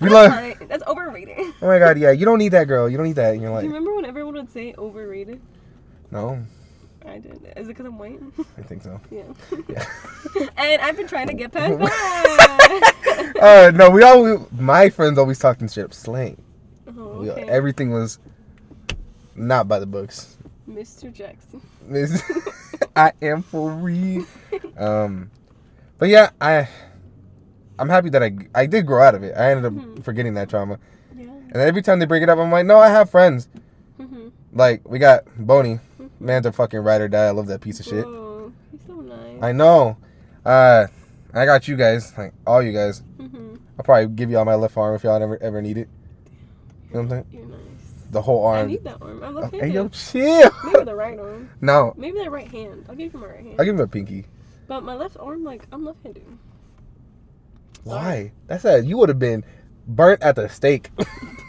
Speaker 2: We
Speaker 1: That's
Speaker 2: love.
Speaker 1: fine. That's overrated.
Speaker 2: Oh my god, yeah, you don't need that girl. You don't need that in your
Speaker 1: Do
Speaker 2: life.
Speaker 1: you remember when everyone would say overrated?
Speaker 2: No,
Speaker 1: I did. Is it because I'm white?
Speaker 2: I think so.
Speaker 1: yeah.
Speaker 2: Yeah.
Speaker 1: and I've been trying to get past that.
Speaker 2: Uh, no, we all. My friends always talked in up slang.
Speaker 1: oh,
Speaker 2: We-
Speaker 1: okay.
Speaker 2: everything was not by the books.
Speaker 1: Mr. Jackson.
Speaker 2: Miss- I am for real. Um, but yeah, I. I'm happy that I I did grow out of it. I ended up
Speaker 1: Mhm.
Speaker 2: forgetting that trauma,
Speaker 1: Yeah.
Speaker 2: and every time they bring it up, I'm like, no, I have friends.
Speaker 1: Mm-hmm.
Speaker 2: Like we got Boney, man's a fucking ride or die. I love that piece of shit.
Speaker 1: Oh, he's so nice.
Speaker 2: I know. Uh, I got you guys, like all you guys.
Speaker 1: mm-hmm.
Speaker 2: I'll probably give y'all my left arm if y'all ever ever need it. You know what I'm saying?
Speaker 1: You're nice.
Speaker 2: The whole arm.
Speaker 1: I need that arm. I'm
Speaker 2: Oh,
Speaker 1: left-handed.
Speaker 2: hey yo, chill.
Speaker 1: Maybe the right arm.
Speaker 2: No,
Speaker 1: Maybe the right hand. I'll give you my right hand.
Speaker 2: I'll give him a pinky.
Speaker 1: But my left arm, like, I'm left-handed.
Speaker 2: Why? That's that. You would have been burnt at the stake.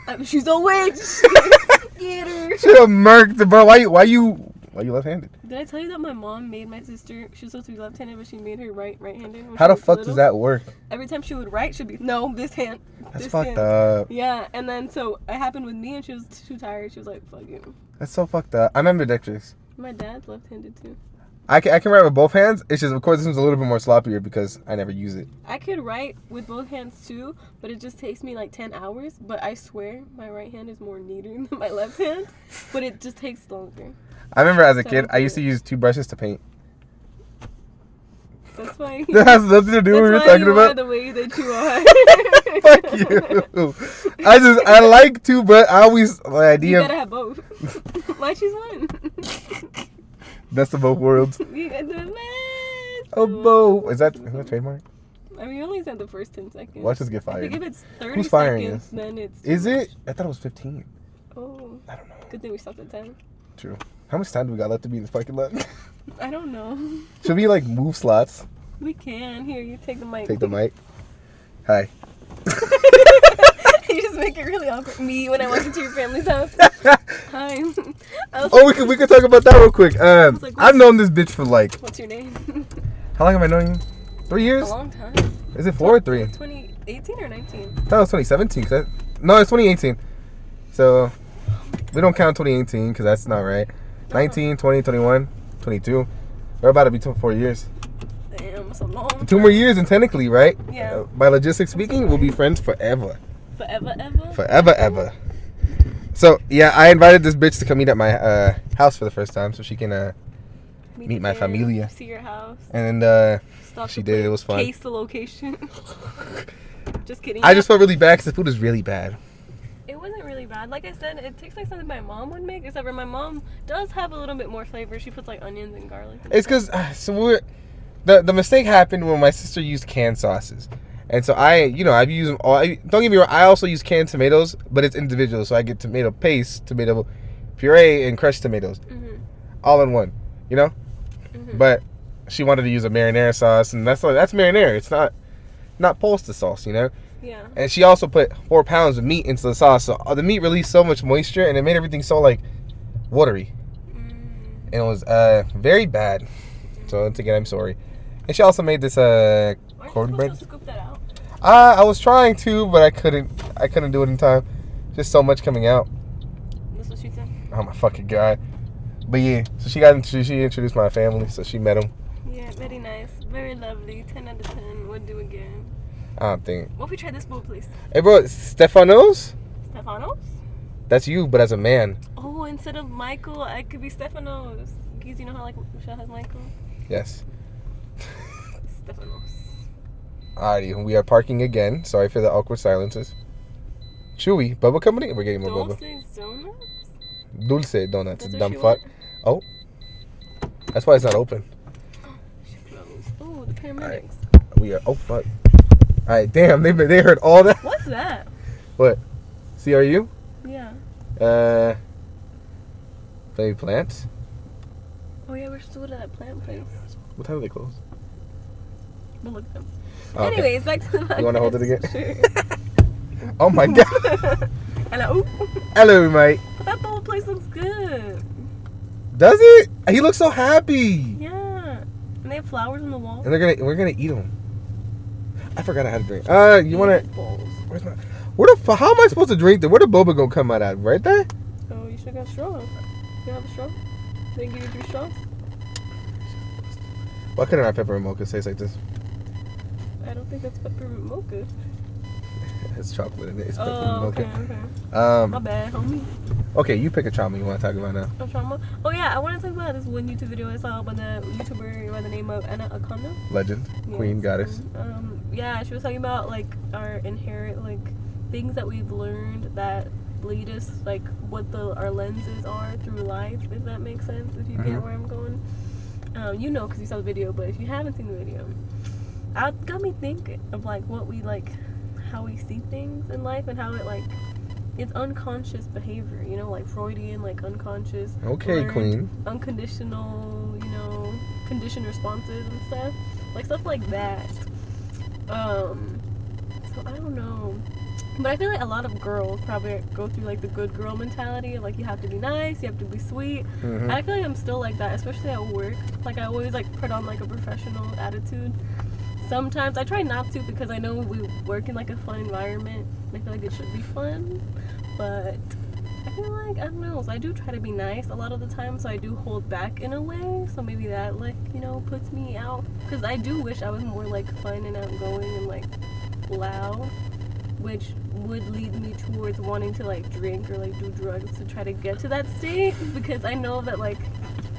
Speaker 1: Uh, she's a witch. Get her.
Speaker 2: Should have murked, bro. Why? you- Why you? Why you left-handed?
Speaker 1: Did I tell you that my mom made my sister? She was supposed to be left-handed, but she made her right right-handed.
Speaker 2: How the fuck
Speaker 1: little.
Speaker 2: does that work?
Speaker 1: Every time she would write, she'd be no this hand.
Speaker 2: That's
Speaker 1: this
Speaker 2: fucked
Speaker 1: hand.
Speaker 2: up.
Speaker 1: Yeah, and then so it happened with me, and she was too tired. She was like, "Fuck you."
Speaker 2: That's so fucked up. I'm ambidextrous.
Speaker 1: My dad's left-handed too.
Speaker 2: I can, I can write with both hands. It's just, of course, this one's a little bit more sloppier because I never use it.
Speaker 1: I could write with both hands too, but it just takes me like 10 hours. But I swear my right hand is more neater than my left hand, but it just takes longer.
Speaker 2: I remember as a
Speaker 1: So
Speaker 2: kid, I used to use two brushes to paint.
Speaker 1: That's why.
Speaker 2: That has nothing to do with what
Speaker 1: why
Speaker 2: talking
Speaker 1: you
Speaker 2: about.
Speaker 1: the way that you are.
Speaker 2: Fuck you. I just I like to, but I always the
Speaker 1: You gotta have both. Why she's one?
Speaker 2: Best of both worlds.
Speaker 1: The best.
Speaker 2: Oh, bo. Is that is that trademark?
Speaker 1: I mean, you only said the first 10 seconds.
Speaker 2: Watch us get
Speaker 1: I think
Speaker 2: fired.
Speaker 1: if it's 30
Speaker 2: Who's firing
Speaker 1: seconds, then it's.
Speaker 2: Is it? I thought it was 15.
Speaker 1: Oh,
Speaker 2: I don't know.
Speaker 1: good thing we stopped at 10.
Speaker 2: True. How much time do we got left to be in this parking lot?
Speaker 1: I don't know.
Speaker 2: Should we like move slots?
Speaker 1: We can. Here, you take the mic.
Speaker 2: Take the mic. Hi.
Speaker 1: you just make it really awkward. Me when I walk into your family's house.
Speaker 2: Oh, we could we could talk about that real quick. Um,
Speaker 1: like,
Speaker 2: I've known this bitch for like
Speaker 1: What's your name?
Speaker 2: how long have I known you? Three
Speaker 1: A
Speaker 2: years?
Speaker 1: long time.
Speaker 2: Is it four or three?
Speaker 1: 2018 or 19?
Speaker 2: I thought it was 2017. that, no, it's 2018. So we don't count 2018 because that's not right. 19, 20, 21, 22. We're about to be two, four years.
Speaker 1: Damn, it's a long
Speaker 2: Two more years, and technically, right?
Speaker 1: Yeah.
Speaker 2: Uh, by logistics speaking, we'll be friends forever,
Speaker 1: Forever, ever.
Speaker 2: forever, ever. So yeah, I invited this bitch to come meet at my uh, house for the first time, so she can. Uh, meet
Speaker 1: the
Speaker 2: my familia.
Speaker 1: See your house.
Speaker 2: and uh, She did, it was fun.
Speaker 1: Case the location. just kidding.
Speaker 2: I just felt really bad because the food is really bad.
Speaker 1: It wasn't really bad. Like I said, it tastes like something my mom would make. Except for my mom does have a little bit more flavor. She puts like onions and garlic. and
Speaker 2: It's because uh, so we're the the mistake happened when my sister used canned sauces, and so I you know I've used them all. I, don't get me wrong, I also use canned tomatoes, but it's individual, so I get tomato paste, tomato puree and crushed tomatoes,
Speaker 1: hmm
Speaker 2: all in one. You know.
Speaker 1: hmm
Speaker 2: But she wanted to use a marinara sauce, and that's that's marinara. It's not not pasta sauce, you know.
Speaker 1: yeah.
Speaker 2: And she also put four pounds of meat into the sauce, so uh, the meat released so much moisture, and it made everything so like watery,
Speaker 1: Mm.
Speaker 2: and it was uh very bad. So once again, I'm sorry. And she also made this uh cornbread. Uh, I was trying to, but I couldn't. I couldn't do it in time. Just so much coming out.
Speaker 1: That's what she said.
Speaker 2: Oh my fucking god. But yeah, so she got she, she introduced my family, so she met him.
Speaker 1: Yeah, very nice, very lovely. Ten out of ten. Would do again.
Speaker 2: I don't think.
Speaker 1: What if we try this bowl, please?
Speaker 2: Hey, bro, Stefanos.
Speaker 1: Stefanos?
Speaker 2: That's you, but as a man.
Speaker 1: Oh, instead of Michael, I could be Stefanos. Because you know how like Michelle has Michael.
Speaker 2: Yes.
Speaker 1: Stefanos.
Speaker 2: Alrighty, we are parking again. Sorry for the awkward silences. Chewy, Boba Company? We're getting more boba.
Speaker 1: Dulce donuts.
Speaker 2: Dulce Donuts,
Speaker 1: That's
Speaker 2: dumb fuck.
Speaker 1: want?
Speaker 2: That's why it's not open.
Speaker 1: Oh, the paramedics.
Speaker 2: We are. Oh, fuck. Alright, damn, they, they heard all that.
Speaker 1: What's that?
Speaker 2: What? CRU?
Speaker 1: Yeah.
Speaker 2: Uh. Baby plants?
Speaker 1: Oh yeah, we're still at that plant place.
Speaker 2: What time do they close?
Speaker 1: We'll look at them.
Speaker 2: Oh, okay.
Speaker 1: Anyways, back to the
Speaker 2: You wanna hold it
Speaker 1: podcast.
Speaker 2: again? Oh my god.
Speaker 1: Hello.
Speaker 2: Hello, mate.
Speaker 1: But that whole place looks good.
Speaker 2: Does it? He looks so happy.
Speaker 1: Yeah. And they have flowers on the wall.
Speaker 2: And they're gonna we're gonna eat them. I forgot I had a drink. Uh, you wanna?
Speaker 1: Bowls.
Speaker 2: Where's my? Where the? How am I supposed to drink that? Where the boba gonna come out at? Right there?
Speaker 1: Oh, you should have got a straw. You have a straw? They give you three straws?
Speaker 2: Why couldn't our peppermint mocha taste like this?
Speaker 1: I don't think that's peppermint mocha.
Speaker 2: It's chocolate in it. It's peppermint
Speaker 1: Oh, okay,
Speaker 2: mocha.
Speaker 1: okay. My
Speaker 2: Um.
Speaker 1: bad, homie.
Speaker 2: Okay, you pick a trauma you want to talk about now.
Speaker 1: No trauma. Oh yeah, I want to talk about this one YouTube video I saw by the YouTuber by the name of Anna Akana.
Speaker 2: Legend, queen, goddess.
Speaker 1: Um, yeah, she was talking about like our inherent like things that we've learned that lead us like what the our lenses are through life. If that makes sense, if you get
Speaker 2: Mhm.
Speaker 1: where I'm going. Um, you know, because you saw the video. But if you haven't seen the video, it got me thinking of like what we like, how we see things in life, and how it like it's unconscious behavior. You know, like Freudian, like unconscious
Speaker 2: Okay,
Speaker 1: learned
Speaker 2: queen.
Speaker 1: unconditional, you know, conditioned responses and stuff, like stuff like that. Um, so I don't know, but I feel like a lot of girls probably go through like the good girl mentality, of, like you have to be nice, you have to be sweet.
Speaker 2: Mhm.
Speaker 1: I feel like I'm still like that, especially at work. Like I always like put on like a professional attitude. Sometimes I try not to because I know we work in like a fun environment. I feel like it should be fun, but I feel like I don't know. So I do try to be nice a lot of the time. So I do hold back in a way. So maybe that like you know puts me out because I do wish I was more like fun and outgoing and like loud, which would lead me towards wanting to like drink or like do drugs to try to get to that state because I know that like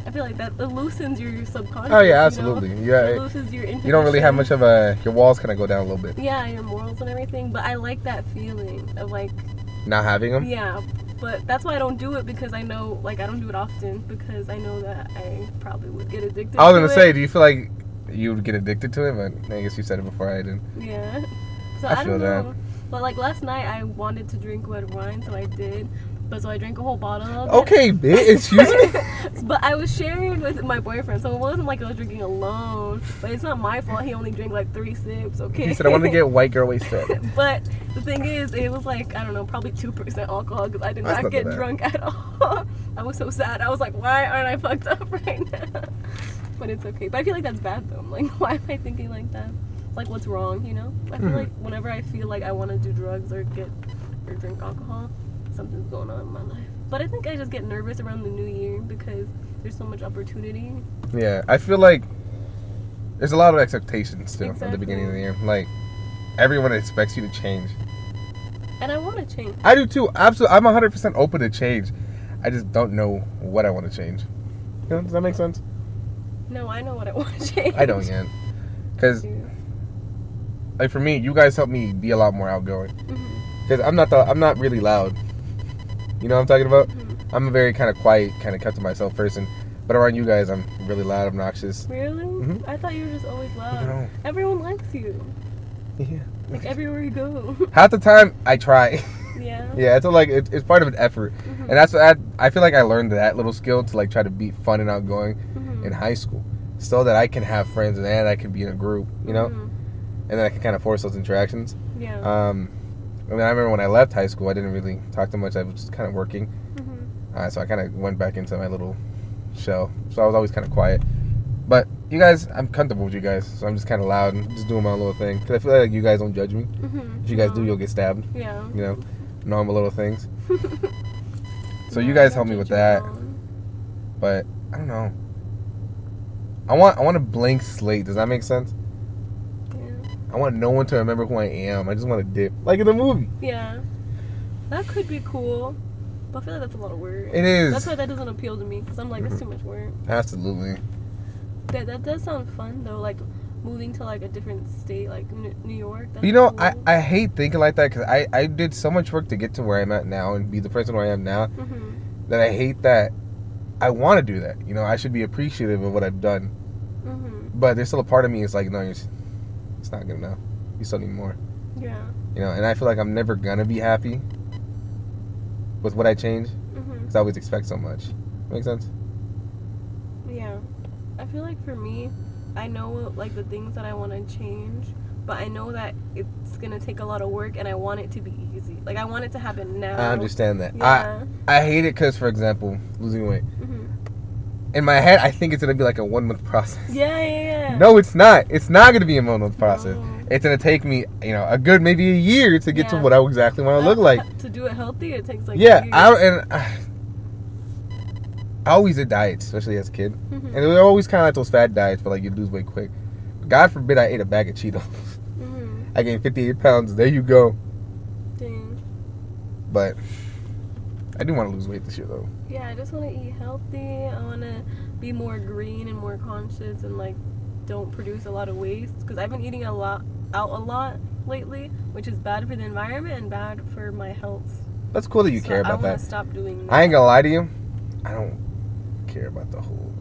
Speaker 1: I feel like that it loosens your subconscious.
Speaker 2: Oh yeah,
Speaker 1: you know?
Speaker 2: absolutely.
Speaker 1: It
Speaker 2: Yeah,
Speaker 1: loosens your
Speaker 2: you don't really have much of a. Your walls kind of go down a little bit.
Speaker 1: Yeah, your morals and everything, but I like that feeling of like
Speaker 2: Not having them.
Speaker 1: yeah, but that's why I don't do it because I know, like, I don't do it often because I know that I probably would get addicted.
Speaker 2: I was gonna
Speaker 1: it.
Speaker 2: say, do you feel like you would get addicted to it? But I guess you said it before I did.
Speaker 1: Yeah. So
Speaker 2: I
Speaker 1: I,
Speaker 2: feel
Speaker 1: don't
Speaker 2: that.
Speaker 1: know. But like last night, I wanted to drink red wine, so I did. But so I drank a whole bottle of it.
Speaker 2: Okay, bitch. Excuse me.
Speaker 1: but I was sharing with my boyfriend, so it wasn't like I was drinking alone. But it's not my fault. He only drank like three sips. Okay.
Speaker 2: He said I wanted to get white girl wasted.
Speaker 1: but the thing is, it was like I don't know, probably two percent alcohol because I did
Speaker 2: That's
Speaker 1: not get
Speaker 2: bad.
Speaker 1: drunk at all. I was so sad. I was like, why aren't I fucked up right now? But it's okay. But I feel like that's bad though. I'm like, why am I thinking like that? Like, what's wrong? You know? I feel
Speaker 2: Mhm.
Speaker 1: like whenever I feel like I want to do drugs or get or drink alcohol, something's going on in my life. But I think I just get nervous around the new year because there's so much opportunity.
Speaker 2: Yeah, I feel like there's a lot of expectations still at the beginning of the year. Like everyone expects you to change.
Speaker 1: And I want to change.
Speaker 2: I do too. Absolutely, I'm 100 percent open to change. I just don't know what I want to change. You know, does that make sense?
Speaker 1: No, I know what I want to change.
Speaker 2: I don't yet. Because like for me, you guys help me be a lot more outgoing.
Speaker 1: Mm-hmm.
Speaker 2: Because I'm not the I'm not really loud. You know what I'm talking about? I'm a very kind of quiet, kind of kept to myself person. But around you guys, I'm really loud, obnoxious.
Speaker 1: Really?
Speaker 2: Mhm.
Speaker 1: I thought you were just always loud.
Speaker 2: No.
Speaker 1: Everyone likes you.
Speaker 2: Yeah.
Speaker 1: Like everywhere you go.
Speaker 2: Half the time, I try.
Speaker 1: Yeah.
Speaker 2: Yeah, it's a, like it's, it's part of an effort,
Speaker 1: Mhm.
Speaker 2: and that's what I, I feel like I learned that little skill to like try to be fun and outgoing
Speaker 1: Mhm.
Speaker 2: in high school, so that I can have friends and I can be in a group, you know,
Speaker 1: Mhm.
Speaker 2: and then I can kind of force those interactions.
Speaker 1: Yeah.
Speaker 2: Um, I mean, I remember when I left high school, I didn't really talk too much. I was just kind of working,
Speaker 1: Mhm.
Speaker 2: uh, so I kind of went back into my little shell. So I was always kind of quiet. But you guys, I'm comfortable with you guys, so I'm just kind of loud and just doing my little thing. Cause I feel like you guys don't judge me.
Speaker 1: Mhm.
Speaker 2: If you guys
Speaker 1: No.
Speaker 2: do, you'll get stabbed.
Speaker 1: Yeah.
Speaker 2: You know, normal little things. So you guys help me with that. But I don't know. I want I want a blank slate. Does that make sense? I want no one to remember who I am. I just want to dip, like in the movie.
Speaker 1: Yeah. That could be cool. But I feel like that's a lot of work.
Speaker 2: It is
Speaker 1: That's why that doesn't appeal to me because I'm like, that's too much work.
Speaker 2: absolutely.
Speaker 1: That that does sound fun though, like moving to like a different state, like New York.
Speaker 2: You know,
Speaker 1: cool.
Speaker 2: I, I hate thinking like that because I, I did so much work to get to where I'm at now and be the person where I am now
Speaker 1: Mhm.
Speaker 2: that I hate that I want to do that. You know, I should be appreciative of what I've done.
Speaker 1: Mhm.
Speaker 2: But there's still a part of me that's like, no, you're, it's not good enough. You still need more.
Speaker 1: Yeah.
Speaker 2: You know, and I feel like I'm never gonna be happy with what I change
Speaker 1: mm-hmm.
Speaker 2: because I always expect so much. Make sense?
Speaker 1: Yeah. I feel like for me, I know like the things that I want to change, but I know that it's gonna take a lot of work, and I want it to be easy. Like I want it to happen now.
Speaker 2: I understand that.
Speaker 1: Yeah.
Speaker 2: I I hate it because, for example, losing weight. In my head, I think it's gonna be like a one month process.
Speaker 1: Yeah, yeah, yeah.
Speaker 2: No, it's not. It's not gonna be a one month process.
Speaker 1: No.
Speaker 2: It's gonna take me, you know, a good maybe a year to get to what I exactly want to look like.
Speaker 1: to do it healthy. It takes like
Speaker 2: yeah. I and uh, I always did diets, especially as a kid,
Speaker 1: Mhm.
Speaker 2: and they were always kind of like those fat diets, but like you lose weight quick. God forbid I ate a bag of Cheetos.
Speaker 1: Mhm.
Speaker 2: I gained 58 pounds. There you go.
Speaker 1: Dang.
Speaker 2: But I do want to lose weight this year though.
Speaker 1: Yeah, I just want to eat healthy. I want to be more green and more conscious and like don't produce a lot of waste because I've been eating a lot out a lot lately, which is bad for the environment and bad for my health.
Speaker 2: That's cool that you
Speaker 1: So
Speaker 2: care about
Speaker 1: wanna
Speaker 2: that.
Speaker 1: Stop doing. That.
Speaker 2: I ain't gonna lie to you. I don't care about the whole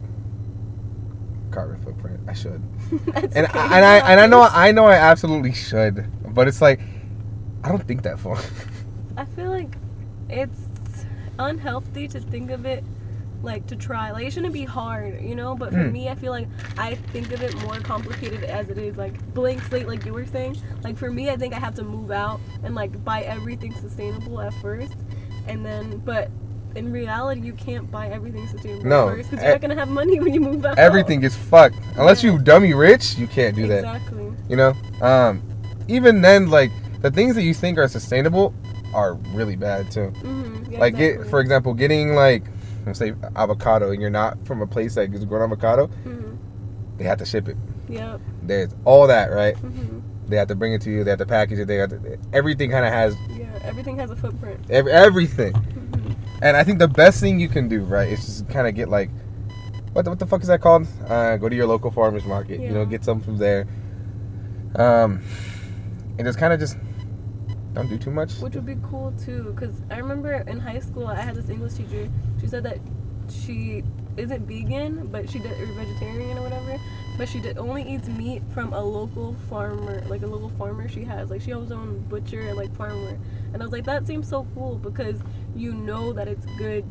Speaker 2: carbon footprint. I should. And
Speaker 1: okay.
Speaker 2: I, and I and I know I know I absolutely should, but it's like I don't think that far.
Speaker 1: I feel like it's unhealthy to think of it like to try. Like it shouldn't be hard, you know. But for
Speaker 2: Mm.
Speaker 1: me, I feel like I think of it more complicated as it is. Like blank slate, like you were saying. Like for me, I think I have to move out and like buy everything sustainable at first, and then but. In reality, you can't buy everything sustainable
Speaker 2: No,
Speaker 1: at first because you're not gonna have money when you move out.
Speaker 2: Everything is fucked unless
Speaker 1: Yeah.
Speaker 2: you dummy rich. You can't do that.
Speaker 1: Exactly.
Speaker 2: You know. Um, even then, like the things that you think are sustainable are really bad too.
Speaker 1: Mm-hmm. Yeah,
Speaker 2: like get for example, getting like let's say avocado, and you're not from a place that is growing avocado,
Speaker 1: Mhm.
Speaker 2: they have to ship it.
Speaker 1: Yep.
Speaker 2: There's all that, right?
Speaker 1: hmm
Speaker 2: They have to bring it to you. They have to package it. They have to, everything kind of has
Speaker 1: Yeah. Everything has a footprint.
Speaker 2: ev- everything.
Speaker 1: hmm
Speaker 2: And I think the best thing you can do, right, is just kind of get like, what the, what the fuck is that called? Uh, go to your local farmers market. Yeah. You know, get some from there. Um, and just kind of just don't do too much.
Speaker 1: Which would be cool too, because I remember in high school I had this English teacher. She said that she isn't vegan, but she did or vegetarian or whatever. But she did, only eats meat from a local farmer, like a local farmer she has. Like she owns her own butcher and like farmer. And I was like, that seems so cool because you know that it's good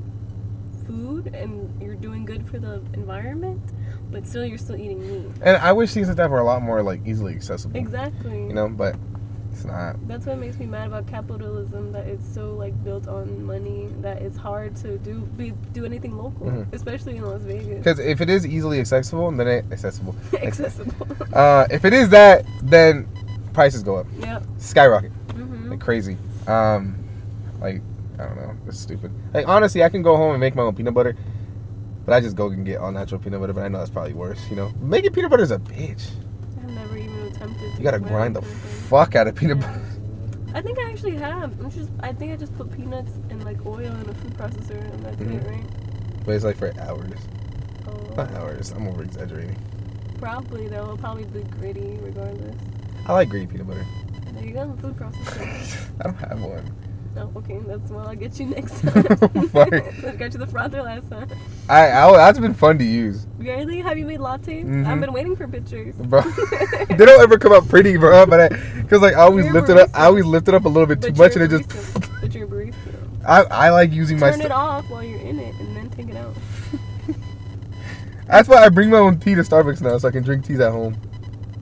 Speaker 1: food and you're doing good for the environment, but still you're still eating meat.
Speaker 2: And I wish things like that were a lot more like easily accessible.
Speaker 1: Exactly.
Speaker 2: You know, but it's not.
Speaker 1: That's what makes me mad about capitalism. That it's so like built on money that it's hard to do be do anything local,
Speaker 2: Mhm.
Speaker 1: especially in Las Vegas.
Speaker 2: Because if it is easily accessible, then it accessible.
Speaker 1: Accessible.
Speaker 2: Uh, if it is that, then prices go up,
Speaker 1: yep.
Speaker 2: skyrocket.
Speaker 1: hmm
Speaker 2: like crazy. Um, like I don't know, it's stupid. Like honestly, I can go home and make my own peanut butter, but I just go and get all natural peanut butter. But I know that's probably worse. You know, making peanut butter is a bitch.
Speaker 1: I've never even attempted. To
Speaker 2: You gotta grind the
Speaker 1: own peanut butter.
Speaker 2: Fuck out of peanut butter.
Speaker 1: I think I actually have. I'm just. I think I just put peanuts and like oil in a food processor, and that's
Speaker 2: Mhm.
Speaker 1: it, right?
Speaker 2: But it's like for hours,
Speaker 1: Oh,
Speaker 2: not hours. I'm over exaggerating.
Speaker 1: probably though. It'll probably be gritty regardless.
Speaker 2: I like green peanut butter.
Speaker 1: There you go, the food processor.
Speaker 2: I don't have one.
Speaker 1: Oh, okay. That's what I'll get you next time.
Speaker 2: Fuck.
Speaker 1: I got you the frother last time.
Speaker 2: I, I that's been fun to use,
Speaker 1: Really? Have you made lattes?
Speaker 2: Mhm.
Speaker 1: I've been waiting for pictures.
Speaker 2: bro. they don't ever come out pretty, bro. But I, cause like I always
Speaker 1: You're
Speaker 2: lift it up. I always lift it up a little bit too much, and it just.
Speaker 1: But you're
Speaker 2: I, I like using my.
Speaker 1: Turn it
Speaker 2: St-
Speaker 1: off while you're in it, and then take it out.
Speaker 2: That's why I bring my own tea to Starbucks now, so I can drink teas at home.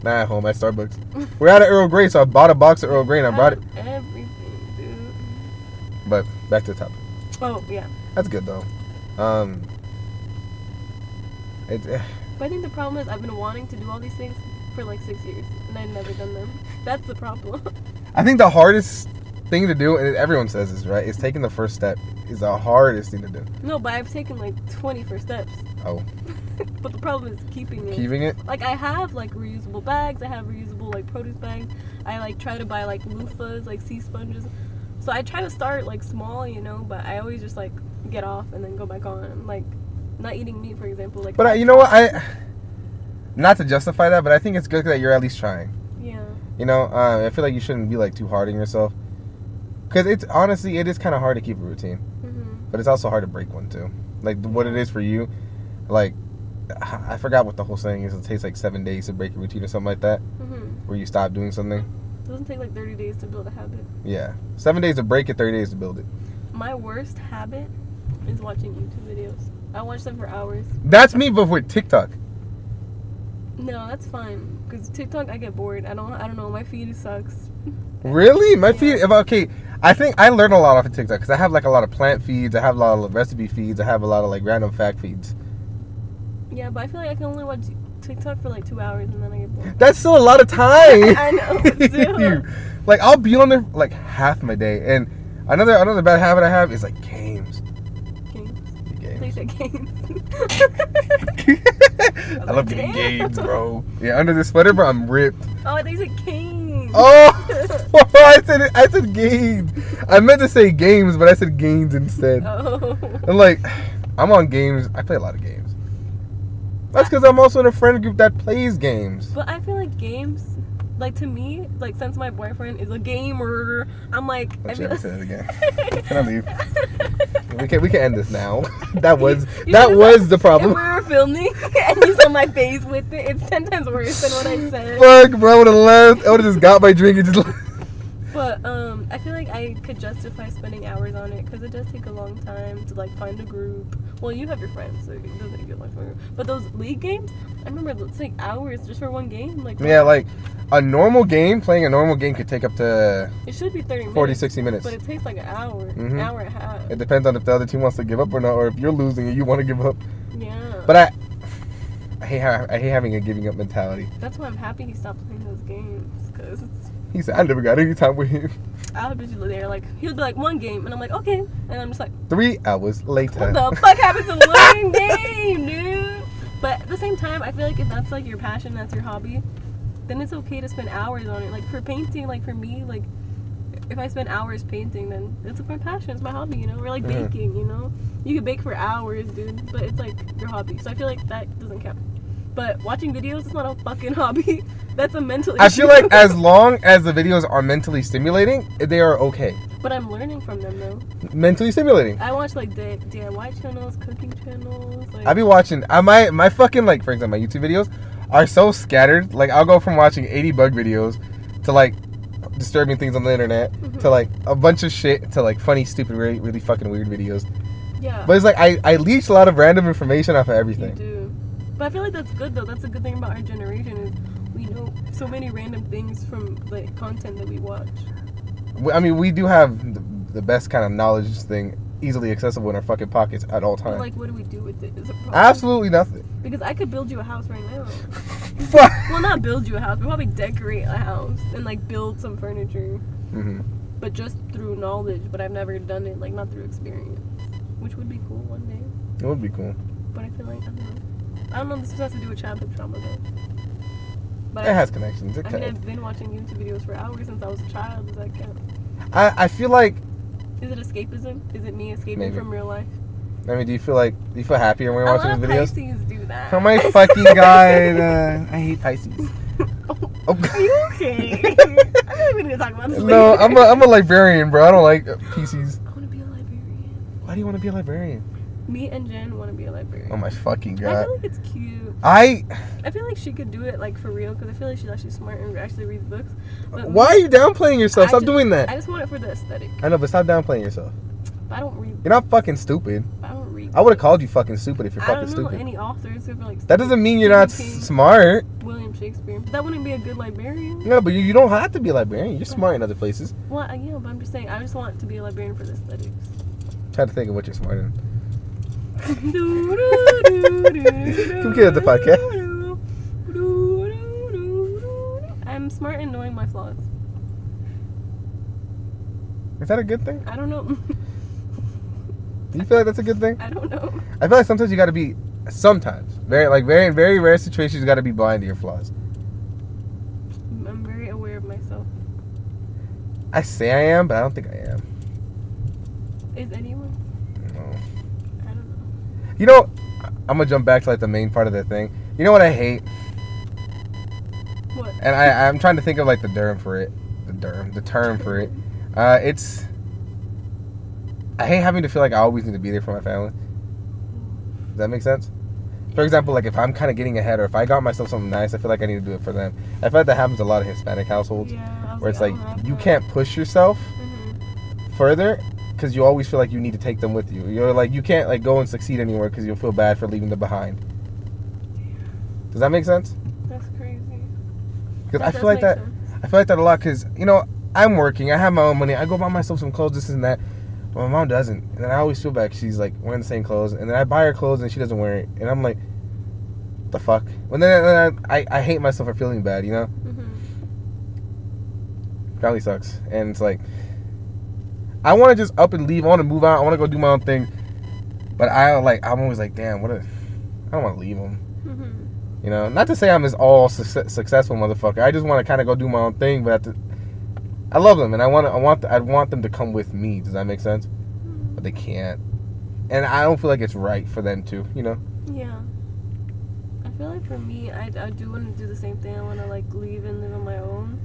Speaker 2: Not at home, at Starbucks. We're out of Earl Grey, so I bought a box of Earl Grey and I brought it.
Speaker 1: Dude.
Speaker 2: But back to the topic.
Speaker 1: Oh yeah,
Speaker 2: That's good though. Um, it, eh,
Speaker 1: but I think the problem is I've been wanting to do all these things for like six years, and I've never done them. That's the problem.
Speaker 2: I think the hardest thing to do, and everyone says this, right, is taking the first step is the hardest thing to do.
Speaker 1: no, but I've taken like 20 first steps.
Speaker 2: Oh,
Speaker 1: but the problem is keeping it.
Speaker 2: keeping it.
Speaker 1: Like I have like reusable bags. I have reusable like produce bags. I like try to buy like loofahs, like sea sponges. So I try to start like small, you know, but I always just like get off and then go back on. Like not eating meat, for example. Like
Speaker 2: But uh, you know what? I not to justify that, but I think it's good that you're at least trying.
Speaker 1: yeah,
Speaker 2: You know, uh, I feel like you shouldn't be like too hard on yourself. Cause it's honestly, it is kind of hard to keep a routine,
Speaker 1: hmm
Speaker 2: but it's also hard to break one too. Like what it is for you, like I forgot what the whole saying is. It takes like seven days to break a routine or something like that,
Speaker 1: hmm
Speaker 2: where you stop doing something.
Speaker 1: It doesn't take like 30 days to build a habit.
Speaker 2: Yeah, seven days to break it, thirty days to build it.
Speaker 1: My worst habit is watching YouTube videos. I watch them for hours.
Speaker 2: That's me, but with TikTok.
Speaker 1: No, that's fine. Cause TikTok, I get bored. I don't. I don't know. My feed sucks.
Speaker 2: Really? My feed. Okay, I think I learned a lot off of TikTok because I have like a lot of plant feeds. I have a lot of recipe feeds. I have a lot of like random fact feeds.
Speaker 1: Yeah, but I feel like I can only watch TikTok for like two hours and then I get bored.
Speaker 2: That's still a lot of time.
Speaker 1: I know,
Speaker 2: like I'll be on there like half my day, and another another bad habit I have is like games.
Speaker 1: Games.
Speaker 2: Games.
Speaker 1: games.
Speaker 2: I love getting games, bro. Yeah, under the sweater, bro, I'm ripped.
Speaker 1: Oh, these are games.
Speaker 2: Oh, I said it, I said games. I meant to say games, but I said games instead.
Speaker 1: Oh.
Speaker 2: And like, I'm on games. I play a lot of games. That's because I'm also in a friend group that plays games.
Speaker 1: But I feel like games, like to me, like since my boyfriend is a gamer, I'm like. I feel-
Speaker 2: I said it again. Can I leave? We can we can end this now. that was
Speaker 1: You
Speaker 2: that was
Speaker 1: said-
Speaker 2: the problem.
Speaker 1: we were filming and you saw my face with it, it's ten times worse than what I said.
Speaker 2: Fuck, bro. I would have left. I would have just got my drink and just.
Speaker 1: But um, I feel like I could justify spending hours on it because it does take a long time to like find a group. Well, you have your friends, so it doesn't get like fun. But those league games, I remember it's like hours just for one game. Like
Speaker 2: yeah, like a normal game, playing a normal game could take up to
Speaker 1: it should be thirty minutes.
Speaker 2: 40, 60 minutes.
Speaker 1: But it takes like an hour,
Speaker 2: Mhm.
Speaker 1: an hour and a half.
Speaker 2: It depends on if the other team wants to give up or not, or if you're losing and you want to give up.
Speaker 1: yeah.
Speaker 2: But I, I hate I hate having a giving up mentality.
Speaker 1: that's why I'm happy he stopped playing those games because
Speaker 2: He said I never got any time with him.
Speaker 1: I would be there like he would be like one game and I'm like okay and I'm just like
Speaker 2: Three hours later.
Speaker 1: what the fuck happened to one game, dude? But at the same time, I feel like if that's like your passion, that's your hobby, then it's okay to spend hours on it. Like for painting, like for me, like if I spend hours painting, then it's like my passion, it's my hobby, you know. Or like baking, you know. You can bake for hours, dude, but it's like your hobby. So I feel like that doesn't count. But watching videos is not a fucking hobby. That's a mental issue.
Speaker 2: I feel like as long as the videos are mentally stimulating, they are okay.
Speaker 1: But I'm learning from them though.
Speaker 2: Mentally stimulating.
Speaker 1: I watch like the DIY channels, cooking channels. Like,
Speaker 2: I be watching. I my my fucking like for example my YouTube videos are so scattered. Like I'll go from watching 80 bug videos to like disturbing things on the internet
Speaker 1: Mhm.
Speaker 2: to like a bunch of shit to like funny, stupid, really, really fucking weird videos.
Speaker 1: yeah.
Speaker 2: But it's like I I leech a lot of random information off of everything.
Speaker 1: But I feel like that's good though. That's a good thing about our generation is we know so many random things from the content that we watch.
Speaker 2: I mean, we do have the, the best kind of knowledge thing easily accessible in our fucking pockets at all
Speaker 1: But
Speaker 2: times.
Speaker 1: like, what do we do with it?
Speaker 2: Absolutely nothing.
Speaker 1: Because I could build you a house right now.
Speaker 2: Fuck.
Speaker 1: Well, not build you a house, but probably decorate a house and like build some furniture.
Speaker 2: hmm
Speaker 1: But just through knowledge. But I've never done it like not through experience, which would be cool one day.
Speaker 2: It would be cool.
Speaker 1: But I feel like I don't know. I don't know. This has to do with childhood trauma though. But
Speaker 2: It
Speaker 1: I,
Speaker 2: has connections. It
Speaker 1: I mean, I've been watching YouTube videos for hours since I was a child. Does that count?
Speaker 2: I I feel like.
Speaker 1: Is it escapism? Is it me escaping
Speaker 2: Maybe.
Speaker 1: from real life?
Speaker 2: I mean, do you feel like do you feel happier when you're watching
Speaker 1: of
Speaker 2: videos?
Speaker 1: Pisces do that.
Speaker 2: Oh my fucking god! Uh, I hate Pisces. Oh.
Speaker 1: Are you okay? I like we need to talk about this
Speaker 2: no,
Speaker 1: later.
Speaker 2: I'm a, I'm a librarian, bro. I don't like Pisces.
Speaker 1: I want to be a librarian.
Speaker 2: Why do you want to be a librarian?
Speaker 1: Me and Jen want to be a librarian.
Speaker 2: Oh my fucking god!
Speaker 1: I feel like it's cute.
Speaker 2: I.
Speaker 1: I feel like she could do it like for real because I feel like she's actually smart and actually reads books. But
Speaker 2: Why are you downplaying yourself? Stop
Speaker 1: just-
Speaker 2: doing that.
Speaker 1: I just want it for the aesthetic.
Speaker 2: I know, but stop downplaying yourself.
Speaker 1: I don't read.
Speaker 2: You're not fucking stupid.
Speaker 1: I don't read.
Speaker 2: I would have called you fucking stupid if you're
Speaker 1: I
Speaker 2: fucking
Speaker 1: don't know
Speaker 2: stupid.
Speaker 1: any authors who like.
Speaker 2: That doesn't mean you're not
Speaker 1: King,
Speaker 2: smart.
Speaker 1: William Shakespeare. But that wouldn't be a good librarian.
Speaker 2: No, but you, you don't have to be a librarian. You're smart in other places.
Speaker 1: Well, I- yeah, but I'm just saying, I just want to be a librarian for the aesthetics.
Speaker 2: Try to think of what you're smart in.
Speaker 1: Come
Speaker 2: get at the podcast.
Speaker 1: I'm smart in knowing my flaws.
Speaker 2: Is that a good thing?
Speaker 1: I don't know.
Speaker 2: Do you feel like that's a good thing?
Speaker 1: I don't know.
Speaker 2: I feel like sometimes you got to be. Sometimes, very like very very rare situations, you got to be blind to your flaws.
Speaker 1: I'm very aware of myself.
Speaker 2: I say I am, but I don't think I am.
Speaker 1: Is anyone?
Speaker 2: No.
Speaker 1: I don't know.
Speaker 2: You know, I'm gonna jump back to like the main part of the thing. You know what I hate,
Speaker 1: What?
Speaker 2: and I I'm trying to think of like the term for it, the term, the term for it. Uh, it's. I hate having to feel like I always need to be there for my family. Does that make sense? For example, like if I'm kind of getting ahead, or if I got myself something nice, I feel like I need to do it for them. I feel like that happens a lot of Hispanic households,
Speaker 1: Yeah.
Speaker 2: Where it's like you can't push yourself
Speaker 1: Mhm.
Speaker 2: further because you always feel like you need to take them with you. You're like you can't like go and succeed anywhere because you'll feel bad for leaving them behind. Does that make sense?
Speaker 1: That's crazy.
Speaker 2: Because I feel like that.
Speaker 1: sense.
Speaker 2: I feel like that a lot because you know I'm working. I have my own money. I go buy myself some clothes, this and that. But my mom doesn't, and then I always feel bad. She's like wearing the same clothes, and then I buy her clothes and she doesn't wear it, and I'm like, the fuck. When then, then I, I hate myself for feeling bad. You know,
Speaker 1: Mhm.
Speaker 2: family sucks, and it's like I want to just up and leave. I want to move out. I want to go do my own thing, but I like I'm always like, damn, what? A, I don't want to leave them.
Speaker 1: Mhm.
Speaker 2: You know, not to say I'm this all success, successful motherfucker. I just want to kind of go do my own thing, but the, I love them, and I want I want I want them to come with me. Does that make sense? But they can't, and I don't feel like it's right for them to. You know?
Speaker 1: Yeah. I feel like for me, I, I do want to do the same thing. I want to like leave and live on my own.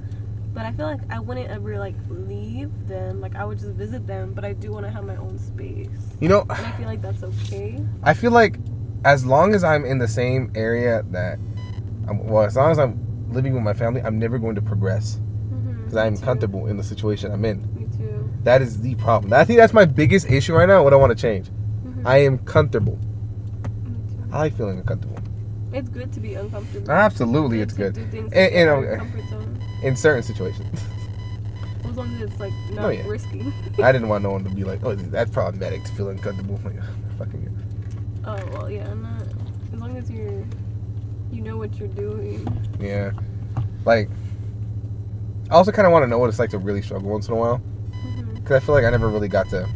Speaker 1: But I feel like I wouldn't ever like leave them. Like I would just visit them. But I do want to have my own space.
Speaker 2: You know,
Speaker 1: And I feel like that's okay.
Speaker 2: I feel like as long as I'm in the same area that, I'm, well, as long as I'm living with my family, I'm never going to progress
Speaker 1: Mm-hmm.
Speaker 2: because I'm comfortable in the situation I'm in.
Speaker 1: Me too.
Speaker 2: That is the problem. I think that's my biggest issue right now. What I want to change.
Speaker 1: Mhm.
Speaker 2: I am comfortable.
Speaker 1: Me too.
Speaker 2: I like feeling uncomfortable.
Speaker 1: It's good to be uncomfortable.
Speaker 2: Absolutely, it's good
Speaker 1: Do things
Speaker 2: And- and,
Speaker 1: outside your comfort zone.
Speaker 2: in certain situations.
Speaker 1: As long as it's like not
Speaker 2: Oh, yeah.
Speaker 1: risky.
Speaker 2: I didn't want no one to be like, "Oh, that's problematic to feel uncomfortable." Like, fucking.
Speaker 1: oh well, yeah. I'm not. As long as you're, you know what you're doing.
Speaker 2: Yeah. Like, I also kind of want to know what it's like to really struggle once in a while. Because I feel like I never really got to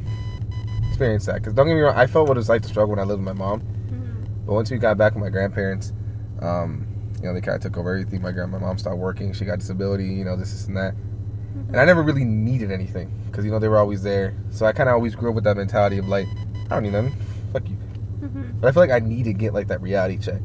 Speaker 2: experience that. Because don't get me wrong, I felt what it's like to struggle when I lived with my mom.
Speaker 1: hmm
Speaker 2: But once we got back with my grandparents, um, you know, they kind of took over everything. My grand, my mom stopped working. She got disability. You know, this, this, and that. And I never really needed anything because you know they were always there. So I kind of always grew up with that mentality of like, I don't need nothing. Fuck you.
Speaker 1: hmm
Speaker 2: But I feel like I need to get like that reality check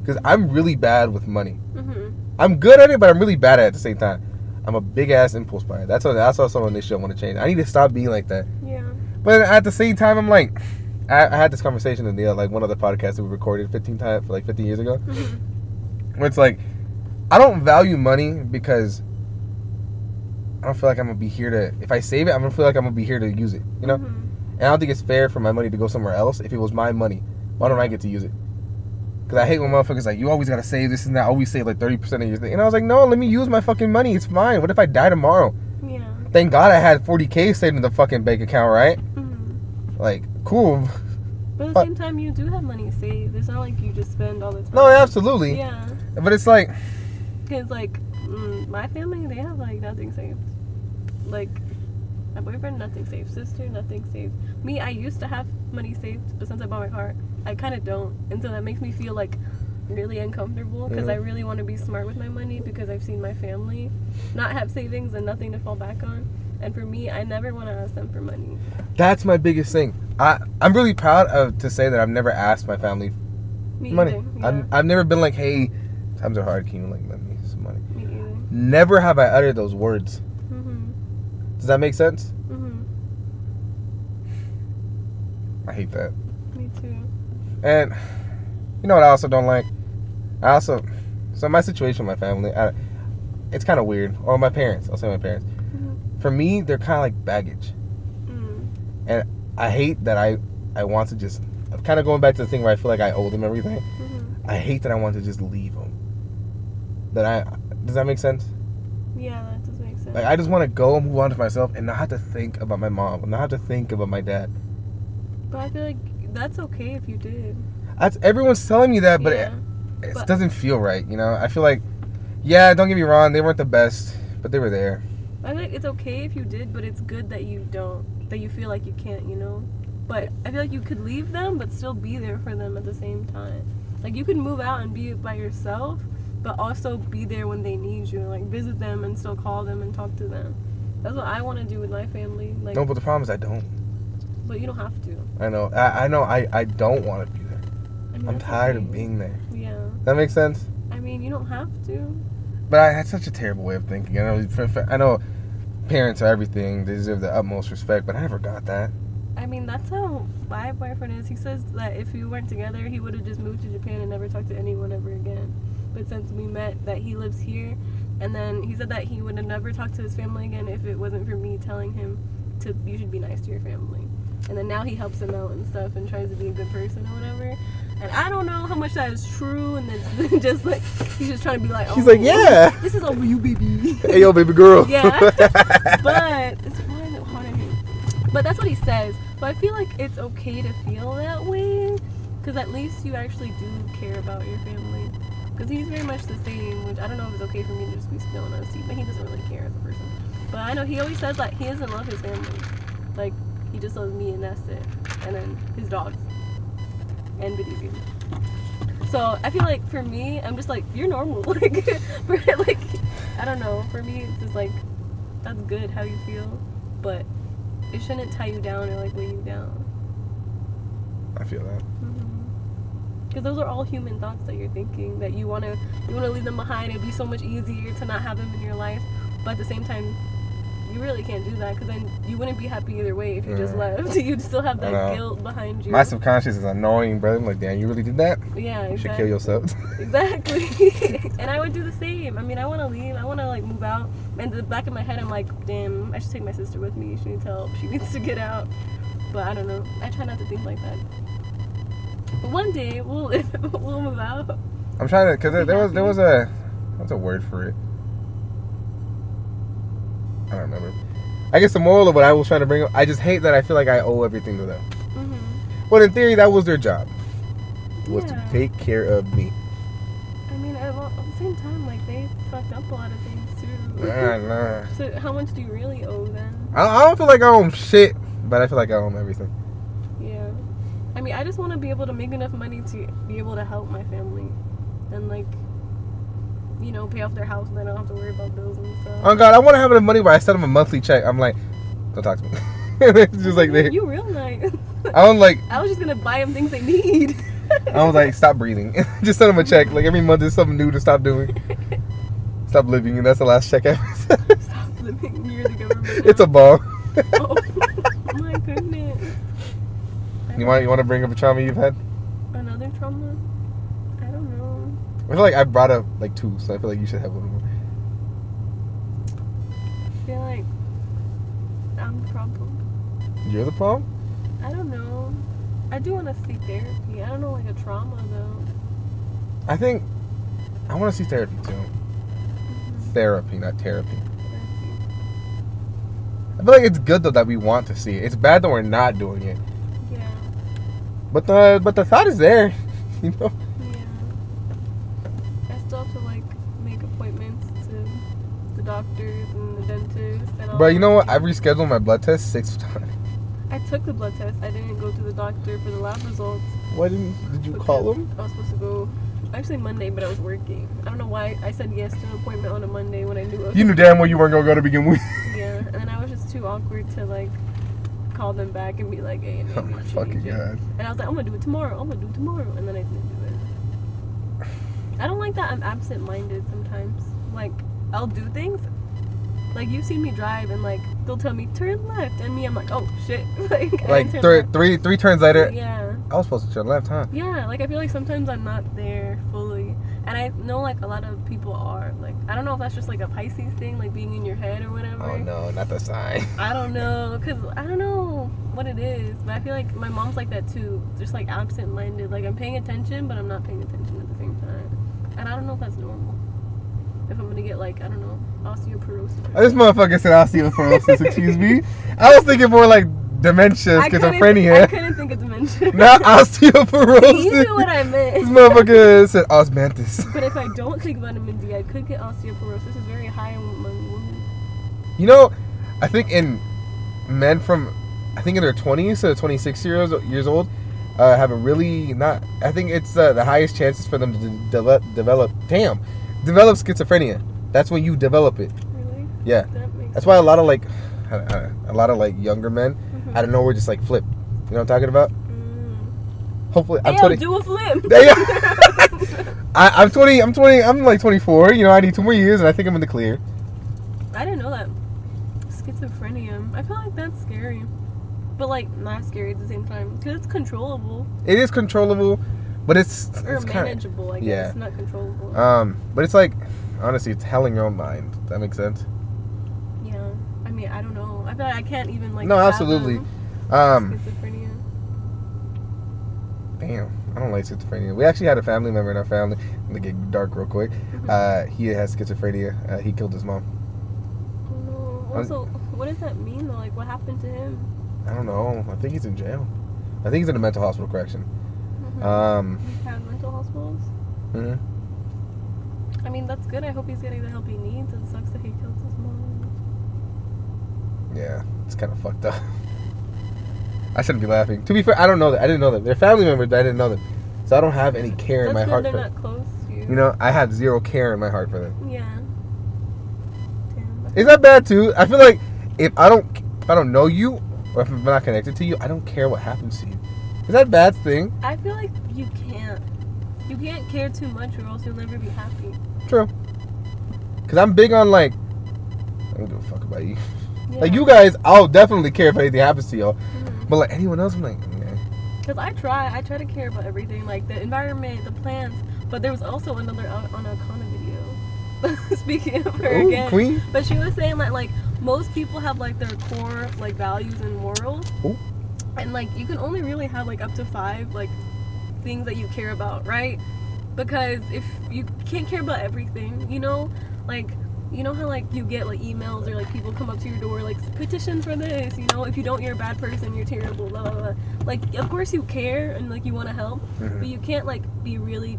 Speaker 2: because I'm really bad with money.
Speaker 1: hmm
Speaker 2: I'm good at it, but I'm really bad at it at the same time. I'm a big ass impulse buyer. That's what that's also an this show want to change. I need to stop being like that.
Speaker 1: Yeah.
Speaker 2: But at the same time, I'm like, I, I had this conversation in the like one other podcast that we recorded 15 times for like 15 years ago,
Speaker 1: hmm
Speaker 2: where it's like, I don't value money because I don't feel like I'm gonna be here to. If I save it, I'm gonna feel like I'm gonna be here to use it. You know,
Speaker 1: Mhm.
Speaker 2: and I don't think it's fair for my money to go somewhere else. If it was my money, why don't I get to use it? Because I hate when motherfuckers like you always gotta save this and that. I Always save like 30 percent of your thing, and I was like, no, let me use my fucking money. It's fine. What if I die tomorrow?
Speaker 1: Yeah.
Speaker 2: Thank God I had 40k saved in the fucking bank account, right?
Speaker 1: hmm
Speaker 2: Like, cool.
Speaker 1: But at the same time, you do have money saved. It's not like you just spend all the time.
Speaker 2: No, absolutely.
Speaker 1: Yeah.
Speaker 2: But it's like,
Speaker 1: Because, like, mm, my family, they have, like, nothing saved. Like, my boyfriend, nothing saved. Sister, nothing saved. Me, I used to have money saved, but since I bought my car, I kind of don't. And so that makes me feel, like, really uncomfortable because
Speaker 2: Mhm.
Speaker 1: I really want to be smart with my money because I've seen my family not have savings and nothing to fall back on. And for me, I never want to ask them for money.
Speaker 2: that's my biggest thing. I I'm really proud of to say that I've never asked my family
Speaker 1: Me
Speaker 2: money.
Speaker 1: either. Yeah.
Speaker 2: I've, I've never been like, hey, times are hard. Can you like lend me some money?
Speaker 1: me.
Speaker 2: Never have I uttered those words.
Speaker 1: hmm
Speaker 2: Does that make sense?
Speaker 1: hmm
Speaker 2: I hate that.
Speaker 1: Me too.
Speaker 2: And you know what I also don't like? I also so my situation with my family, I, it's kind of weird. Or my parents. I'll say my parents.
Speaker 1: Mhm.
Speaker 2: For me, they're kind of like baggage.
Speaker 1: Mm.
Speaker 2: and I hate that I I want to just. I'm kind of going back to the thing where I feel like I owe them everything.
Speaker 1: hmm
Speaker 2: I hate that I want to just leave them. That I does that make sense?
Speaker 1: Yeah, that does make sense.
Speaker 2: Like I just want to go and move on to myself and not have to think about my mom, not have to think about my dad.
Speaker 1: but I feel like that's okay if you did.
Speaker 2: That's everyone's telling me that, but
Speaker 1: yeah.
Speaker 2: it, it
Speaker 1: But-
Speaker 2: doesn't feel right. You know, I feel like, yeah, don't get me wrong, they weren't the best, but they were there.
Speaker 1: I feel like it's okay if you did, but it's good that you don't. That you feel like you can't, you know? But I feel like you could leave them, but still be there for them at the same time. Like, you could move out and be by yourself, but also be there when they need you. Like, visit them and still call them and talk to them. That's what I want to do with my family. Like,
Speaker 2: No, but the problem is I don't.
Speaker 1: but you don't have to.
Speaker 2: I know. I, I know. I, I don't want to be there.
Speaker 1: I mean, that's
Speaker 2: tired of being there.
Speaker 1: Yeah.
Speaker 2: That makes sense.
Speaker 1: I mean, you don't have to.
Speaker 2: But I had such a terrible way of thinking. I know. I know. Parents are everything. They deserve the utmost respect, but I never got that.
Speaker 1: I mean, that's how my boyfriend is. He says that if we weren't together, he would have just moved to Japan and never talked to anyone ever again. But since we met, that he lives here, and then he said that he would have never talked to his family again if it wasn't for me telling him to you should be nice to your family. And then now he helps him out and stuff and tries to be a good person or whatever. And I don't know how much that is true, and it's just like he's just trying to be like, oh,
Speaker 2: He's like, oh, yeah.
Speaker 1: this is over you, baby.
Speaker 2: Hey, yo, baby girl.
Speaker 1: Yeah. but it's why is it hard on him? But that's what he says. But I feel like it's okay to feel that way, because at least you actually do care about your family. Because he's very much the same, which I don't know if it's okay for me to just be spilling on tea, but he doesn't really care as a person. But I know he always says that he doesn't love his family. Like he just loves me and that's it, and then his dogs and video. So I feel like for me, I'm just like you're normal. Like, for, like I don't know. For me, it's just like that's good how you feel, but it shouldn't tie you down or like weigh you down.
Speaker 2: I feel that. Mm-hmm.
Speaker 1: Because those are all human thoughts that you're thinking that you wanna you wanna leave them behind. It'd be so much easier to not have them in your life, but at the same time, you really can't do that because then you wouldn't be happy either way if you just
Speaker 2: Mm.
Speaker 1: left. You'd still have that guilt behind you.
Speaker 2: My subconscious is annoying, brother. I'm like, damn, you really did that?
Speaker 1: yeah,
Speaker 2: You
Speaker 1: exactly.
Speaker 2: should kill yourself.
Speaker 1: Exactly. and I would do the same. I mean, I want to leave. I want to like move out. And in the back of my head, I'm like, damn, I should take my sister with me. She needs help. She needs to get out. But I don't know. I try not to think like that. But one day we'll we'll move out.
Speaker 2: I'm trying to, cause there, there was there was a what's a word for it? I don't remember. I guess the moral of what I was trying to bring up, I just hate that I feel like I owe everything to them.
Speaker 1: hmm
Speaker 2: Well, in theory, that was their job, was
Speaker 1: Yeah.
Speaker 2: to take care of me.
Speaker 1: I mean, at, well, at the same time, like they fucked up a lot of things too.
Speaker 2: Nah, nah.
Speaker 1: So how much do you really owe them?
Speaker 2: I, I don't feel like I owe them shit, but I feel like I owe them everything.
Speaker 1: Mean, I just want to be able to make enough money to be able to help my family and like, you know, pay off their house and I don't have to worry about bills and stuff.
Speaker 2: Oh God, I want to have enough money where I send them a monthly check. I'm like, don't talk to me. it's just like they.
Speaker 1: You real nice.
Speaker 2: I was like,
Speaker 1: I was just gonna buy them things they need.
Speaker 2: I was like, stop breathing. just send them a check. Like every month, there's something new to stop doing. Stop living, and that's the last check I ever.
Speaker 1: Stop living near the government.
Speaker 2: It's a ball.
Speaker 1: Oh, my goodness.
Speaker 2: You want you want to bring up a trauma you've had?
Speaker 1: Another trauma? I don't know.
Speaker 2: I feel like I brought up like two, so I feel like you should have one more.
Speaker 1: I feel like I'm the problem.
Speaker 2: You're the problem.
Speaker 1: I don't know. I do want to see therapy. I don't know, like a trauma though.
Speaker 2: I think I want to see therapy too. Mm-hmm. Therapy, not therapy. I feel like it's good though that we want to see it. It's bad that we're not doing it. But the but the thought is there. You know.
Speaker 1: Yeah. I still have to like make appointments to the doctors and the dentist and all.
Speaker 2: But you know what?
Speaker 1: that.
Speaker 2: I rescheduled my blood test six times.
Speaker 1: I took the blood test. I didn't go to the doctor for the lab results.
Speaker 2: Why didn't did you call them?
Speaker 1: I was supposed to go actually Monday, but I was working. I don't know why I said yes to an appointment on a Monday when I knew. I was
Speaker 2: You knew damn well you weren't gonna go to begin with.
Speaker 1: Yeah, and then I was just too awkward to like call them back and be like, "Hey,
Speaker 2: oh my fucking god.
Speaker 1: And I was like, "I'm gonna do it tomorrow. I'm gonna do it tomorrow," and then I didn't do it. I don't like that. I'm absent-minded sometimes. Like I'll do things. Like you've seen me drive and like they'll tell me turn left, and me I'm like, "Oh shit!" like
Speaker 2: Like
Speaker 1: didn't
Speaker 2: three, three three turns later,
Speaker 1: Yeah.
Speaker 2: I was supposed to turn left, huh?
Speaker 1: Yeah, like I feel like sometimes I'm not there fully. And I know like a lot of people are like I don't know if that's just like a Pisces thing, like being in your head or whatever.
Speaker 2: Oh no, not the sign.
Speaker 1: I don't know, cause I don't know what it is, but I feel like my mom's like that too, just like absent-minded. Like I'm paying attention, but I'm not paying attention at the same time, and I don't know if that's normal. If I'm gonna get like I don't know osteoporosis.
Speaker 2: This motherfucker said osteoporosis. excuse me. I was thinking more like dementia,
Speaker 1: I couldn't- I
Speaker 2: schizophrenia,
Speaker 1: couldn't think of dementia.
Speaker 2: not osteoporosis.
Speaker 1: you knew what I meant.
Speaker 2: This motherfucker said osmanthus.
Speaker 1: But if I don't take vitamin D, I could get osteoporosis. It's very high among women.
Speaker 2: You know, I think in men from, I think in their 20s to 26 years years old, uh, have a really not. I think it's uh, the highest chances for them to de- develop, develop. Damn, develop schizophrenia. That's when you develop it.
Speaker 1: Really?
Speaker 2: Yeah,
Speaker 1: That
Speaker 2: that's why a lot of like, a lot of like younger men. Out of nowhere just like flip. You know what I'm talking about?
Speaker 1: Mm.
Speaker 2: Hopefully, I'm
Speaker 1: Hey,
Speaker 2: 20.
Speaker 1: do a flip.
Speaker 2: Yeah. I, I'm 20. I'm 20. I'm like 24. You know, I need two more years, and I think I'm in the clear.
Speaker 1: I didn't know that. Schizophrenia. I feel like that's scary. But like not scary at the same time. Because it's controllable.
Speaker 2: It is controllable, but it's
Speaker 1: Or
Speaker 2: it's
Speaker 1: manageable, I guess.
Speaker 2: yeah.
Speaker 1: Not controllable.
Speaker 2: Um, but it's like, honestly, it's hell in your own mind. Does that make sense?
Speaker 1: Yeah. I don't know. I feel like I can't even like
Speaker 2: No, absolutely. Um,
Speaker 1: schizophrenia.
Speaker 2: damn, I don't like schizophrenia. We actually had a family member in our family. I'm gonna get dark real quick.
Speaker 1: Mm-hmm.
Speaker 2: Uh, he has schizophrenia. Uh, he killed his mom.
Speaker 1: Oh no. Also, what does that mean though? Like what happened to him?
Speaker 2: I don't know. I think he's in jail. I think he's in a mental hospital correction.
Speaker 1: Mhm.
Speaker 2: Um,
Speaker 1: We've had mental hospitals.
Speaker 2: mhm.
Speaker 1: I mean, that's good. I hope he's getting the help he needs. It sucks that he killed his mom.
Speaker 2: Yeah, it's kind of fucked up. I shouldn't be laughing. To be fair, I don't know that. I didn't know that. They're family members, but I didn't know them. So I don't have any care in my heart
Speaker 1: they're
Speaker 2: for
Speaker 1: not close to you.
Speaker 2: You know, I had zero care in my heart for them.
Speaker 1: Yeah. Damn.
Speaker 2: Is that bad too? I feel like if I don't if I don't know you or if I'm not connected to you, I don't care what happens to you. Is that a bad thing?
Speaker 1: I feel like you can't. You can't care too much, or else you'll never be happy.
Speaker 2: True. Cause I'm big on like I don't give a fuck about you.
Speaker 1: Yeah.
Speaker 2: Like you guys, I'll definitely care if anything happens to y'all.
Speaker 1: Mhm.
Speaker 2: But like anyone else, I'm like, man.
Speaker 1: Cause I try, I try to care about everything, like the environment, the plants. But there was also another on a Kana video. Speaking of her
Speaker 2: Ooh,
Speaker 1: again,
Speaker 2: queen.
Speaker 1: but she was saying that like most people have like their core like values and morals,
Speaker 2: Ooh.
Speaker 1: and like you can only really have like up to five like things that you care about, right? Because if you can't care about everything, you know, like you know how like you get like emails or like people come up to your door like petitions for this, you know, if you don't, you're a bad person, you're terrible, blah blah blah. Like of course you care and like you want to help,
Speaker 2: Mhm.
Speaker 1: but you can't like be really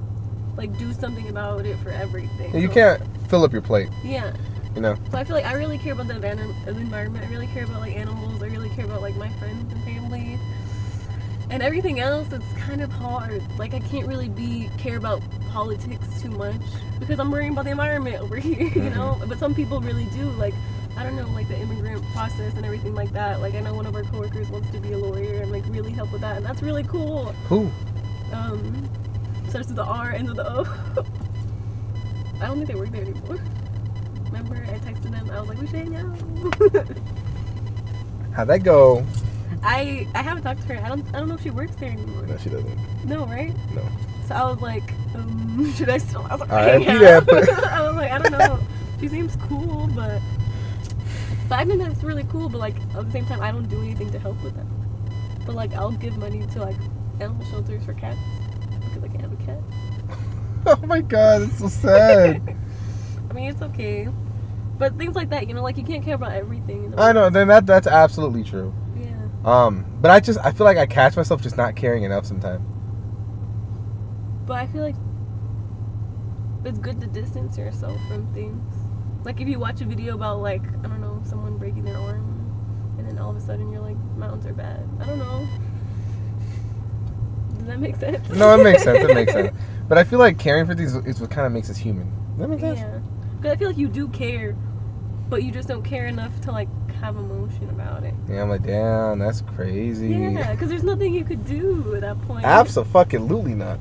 Speaker 1: like do something about it for everything.
Speaker 2: You
Speaker 1: So,
Speaker 2: can't fill up your plate,
Speaker 1: Yeah.
Speaker 2: you know.
Speaker 1: So I feel like I really care about the environment. I really care about like animals. I really care about like my friends and family. And everything else, it's kind of hard. Like I can't really be care about politics too much because I'm worrying about the environment over here, you know. But some people really do. Like I don't know, like the immigrant process and everything like that. Like I know one of our coworkers wants to be a lawyer and like really help with that, and that's really cool.
Speaker 2: Who?
Speaker 1: Um, starts with the R, ends with the O. I don't think they work there anymore. Remember, I texted them. I was like, we should hang out.
Speaker 2: How'd that go?
Speaker 1: I I haven't talked to her. I don't I don't know if she works there anymore.
Speaker 2: No, she doesn't.
Speaker 1: No, right?
Speaker 2: No.
Speaker 1: So I was like, um, should I still? I was like, hang
Speaker 2: that,
Speaker 1: I was like, I don't know. She seems cool, but but I mean that's really cool. But like at the same time, I don't do anything to help with them. But like I'll give money to like animal shelters for cats because I can't have a cat.
Speaker 2: Oh my god, it's so sad.
Speaker 1: I mean, it's okay. But things like that, you know, like you can't care about everything.
Speaker 2: I know. Then that that's absolutely true. Um, but I just I feel like I catch myself just not caring enough sometimes.
Speaker 1: But I feel like it's good to distance yourself from things. Like if you watch a video about like I don't know someone breaking their arm, and then all of a sudden you're like mountains are bad. I don't know. Does that make sense?
Speaker 2: No, it makes sense. It makes sense. But I feel like caring for things is what kind of makes us human. Does that make sense?
Speaker 1: Yeah. Because I feel like you do care, but you just don't care enough to like have emotion about it.
Speaker 2: Yeah, I'm like, damn, that's crazy.
Speaker 1: Yeah, because there's nothing you could do at that point.
Speaker 2: Absolutely not.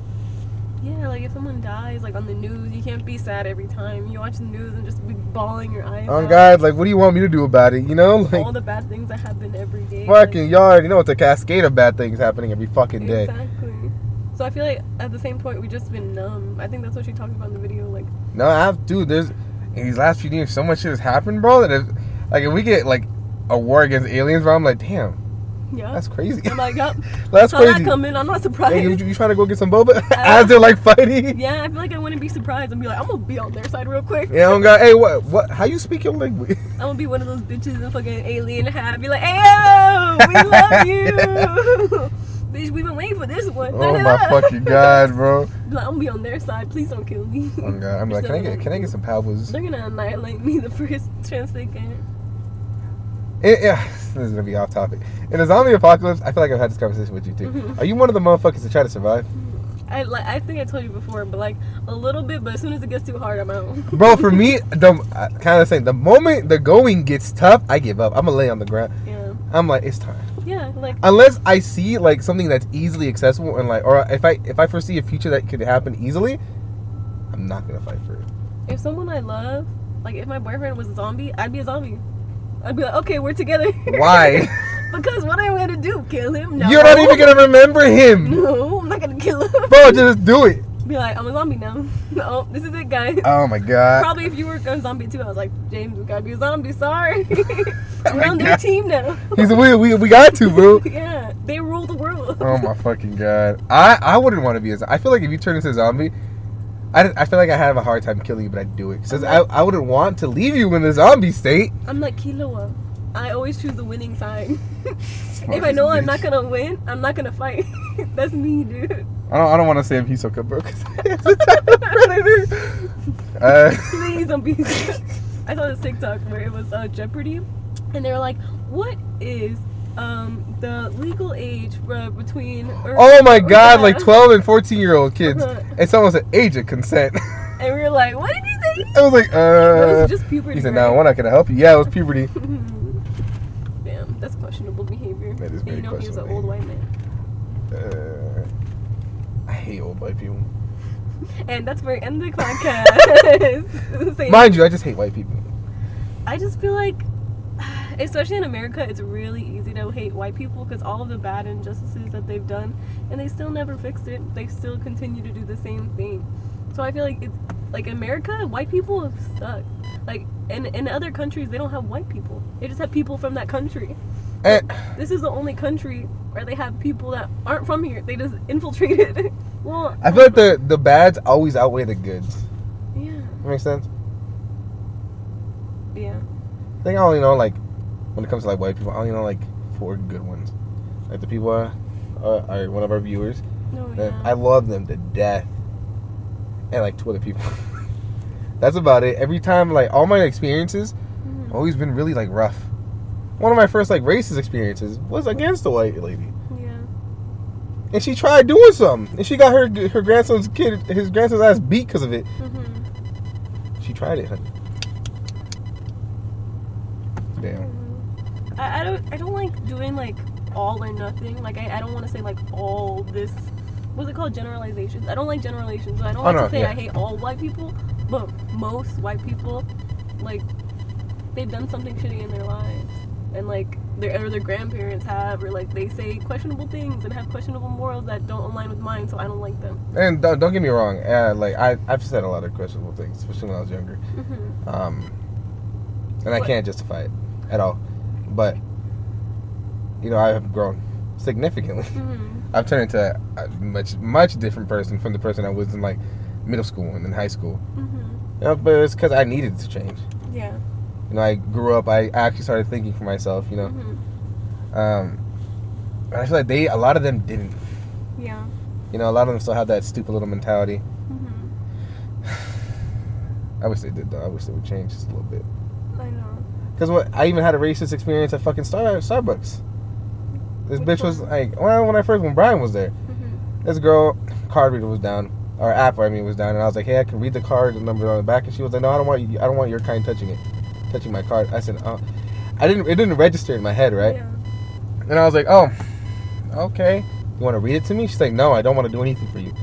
Speaker 1: Yeah, like if someone dies, like on the news, you can't be sad every time. You watch the news and just be bawling your eyes
Speaker 2: Oh
Speaker 1: out.
Speaker 2: God, like, what do you want me to do about it? You know, like,
Speaker 1: All the bad things that happen every day.
Speaker 2: fucking yard. You know, it's a cascade of bad things happening every fucking day.
Speaker 1: Exactly. So I feel like at the same point we just been numb. I think that's what she talked about in the video. Like,
Speaker 2: No, I have, dude. There's in these last few years, so much shit has happened, bro. That like, if we get like a war against aliens, bro, I'm like, damn,
Speaker 1: yeah.
Speaker 2: that's crazy.
Speaker 1: I'm like, yup.
Speaker 2: that's
Speaker 1: that
Speaker 2: crazy.
Speaker 1: coming. I'm not surprised.
Speaker 2: Hey, you, you trying to go get some boba as they're like fighting?
Speaker 1: yeah, I feel like I wouldn't be surprised and be like, I'm gonna be on their side real quick.
Speaker 2: Yeah, I'm gonna. Hey, what? What? How you speak your language?
Speaker 1: I'm gonna be one of those bitches in fucking alien hat. Be like, hey yo, we love you. Bitch, we've been waiting for this one.
Speaker 2: Oh my fucking god, bro.
Speaker 1: Like, I'm gonna be on their side. Please don't kill me.
Speaker 2: Oh god. I'm like, can I get can I get some powers?
Speaker 1: They're gonna annihilate me the first chance they get.
Speaker 2: Eh, yeah, this is gonna be off topic. In a zombie apocalypse, I feel like I've had this conversation with you too.
Speaker 1: Mhm.
Speaker 2: Are you one of the motherfuckers that try to survive?
Speaker 1: I like. I think I told you before, but like a little bit. But as soon as it gets too hard, I'm out.
Speaker 2: Bro, for me, the kind of saying the moment the going gets tough, I give up. I'm gonna lay on the ground.
Speaker 1: yeah.
Speaker 2: I'm like, it's time.
Speaker 1: Yeah. Like.
Speaker 2: Unless I see like something that's easily accessible and like, or if I if I foresee a future that could happen easily, I'm not gonna fight for it.
Speaker 1: If someone I love, like if my boyfriend was a zombie, I'd be a zombie. I'd be like, okay, we're together.
Speaker 2: Why?
Speaker 1: because what am I gonna do? Kill him? No.
Speaker 2: You're not even gonna remember him,
Speaker 1: No, I'm not gonna kill him.
Speaker 2: bro. Just do it.
Speaker 1: Be like, I'm a zombie now. No, this is it, guys.
Speaker 2: Oh my god.
Speaker 1: Probably if you were a zombie too, I was like, James, we gotta be a zombie. Sorry,
Speaker 2: Oh
Speaker 1: we're on their
Speaker 2: God.
Speaker 1: team now.
Speaker 2: He's a we, we we got to, bro.
Speaker 1: yeah, they rule the world.
Speaker 2: Oh my fucking god. I I wouldn't want to be a zombie. I feel like if you turn into a zombie, I, I feel like I have a hard time killing you, but I'd do it. Because I, I wouldn't want to leave you in the zombie state.
Speaker 1: I'm like Killua. I always choose the winning side. If I know I'm not gonna win, I'm not gonna fight. That's me, dude.
Speaker 2: I don't, I don't want to say so good, bro. Because it's a type of predator. Uh,
Speaker 1: Please don't be. I saw this TikTok where it was uh, Jeopardy, and they were like, "What is um, the legal age for, between?" Or,
Speaker 2: oh my god, like 12 and 14 year old kids. It's almost an age of consent.
Speaker 1: And we were like, "What did he say?"
Speaker 2: I was like, uh.
Speaker 1: was just puberty.
Speaker 2: He said, no, we're not going to help you. Yeah, it was puberty.
Speaker 1: Damn, that's questionable behavior.
Speaker 2: That is
Speaker 1: And you know he was an old white man.
Speaker 2: Uh, I hate old white people.
Speaker 1: And that's where we end the podcast.
Speaker 2: Mind you, I just hate white people.
Speaker 1: I just feel like, especially in America, it's really easy to hate white people because all of the bad injustices that they've done, and they still never fixed it. They still continue to do the same thing. So I feel like it's like America, white people have suck. Like in in other countries, they don't have white people. They just have people from that country. Eh.
Speaker 2: And,
Speaker 1: This is the only country where they have people that aren't from here. They just infiltrated. well,
Speaker 2: I feel like the, the bads always outweigh the goods.
Speaker 1: yeah,
Speaker 2: That makes sense?
Speaker 1: yeah.
Speaker 2: I think I only know like when it comes to like white people, I only know like four good ones. Like the people are, uh, are one of our viewers.
Speaker 1: No,
Speaker 2: that
Speaker 1: yeah.
Speaker 2: I love them to death, and like two other people. That's about it. Every time, like all my experiences,
Speaker 1: Mhm.
Speaker 2: always been really like rough. One of my first like racist experiences was against a white lady,
Speaker 1: yeah.
Speaker 2: and she tried doing something, and she got her her grandson's kid, his grandson's ass beat because of it.
Speaker 1: Mm-hmm.
Speaker 2: She tried it, honey. Damn.
Speaker 1: I, I don't I don't like doing like all or nothing. Like I, I don't want to say like all this. What's it called? Generalizations. I don't like generalizations. So I don't
Speaker 2: Oh,
Speaker 1: like
Speaker 2: no,
Speaker 1: to say
Speaker 2: yeah.
Speaker 1: I hate all white people, but most white people, like, they've done something shitty in their lives, and like their or their grandparents have, or like they say questionable things and have questionable morals that don't align with mine. So I don't like them.
Speaker 2: And don't, don't get me wrong, uh, like I I've said a lot of questionable things, especially when I was younger.
Speaker 1: hmm
Speaker 2: Um, and I can't justify it at all. But you know, I have grown significantly.
Speaker 1: hmm
Speaker 2: I've turned into a much much different person from the person I was in like middle school and in high school.
Speaker 1: hmm
Speaker 2: You know, but it's because I needed to change.
Speaker 1: Yeah.
Speaker 2: You know, I grew up. I actually started thinking for myself. You know,
Speaker 1: hmm
Speaker 2: um, I feel like they a lot of them didn't.
Speaker 1: Yeah.
Speaker 2: You know, a lot of them still have that stupid little mentality.
Speaker 1: hmm
Speaker 2: I wish they did though. I wish they would change just a little bit.
Speaker 1: I know.
Speaker 2: Cause what I even had a racist experience at fucking Star Starbucks. This bitch was like, well, when I first when Brian was there,
Speaker 1: hmm
Speaker 2: this girl card reader was down, or app I mean was down, and I was like, hey, I can read the card, the number on the back, and she was like, no, I don't want you, I don't want your kind touching it, touching my card. I said, oh, I didn't, it didn't register in my head, right?
Speaker 1: Yeah.
Speaker 2: And I was like, oh, okay. You want to read it to me? She's like, no, I don't want to do anything for you.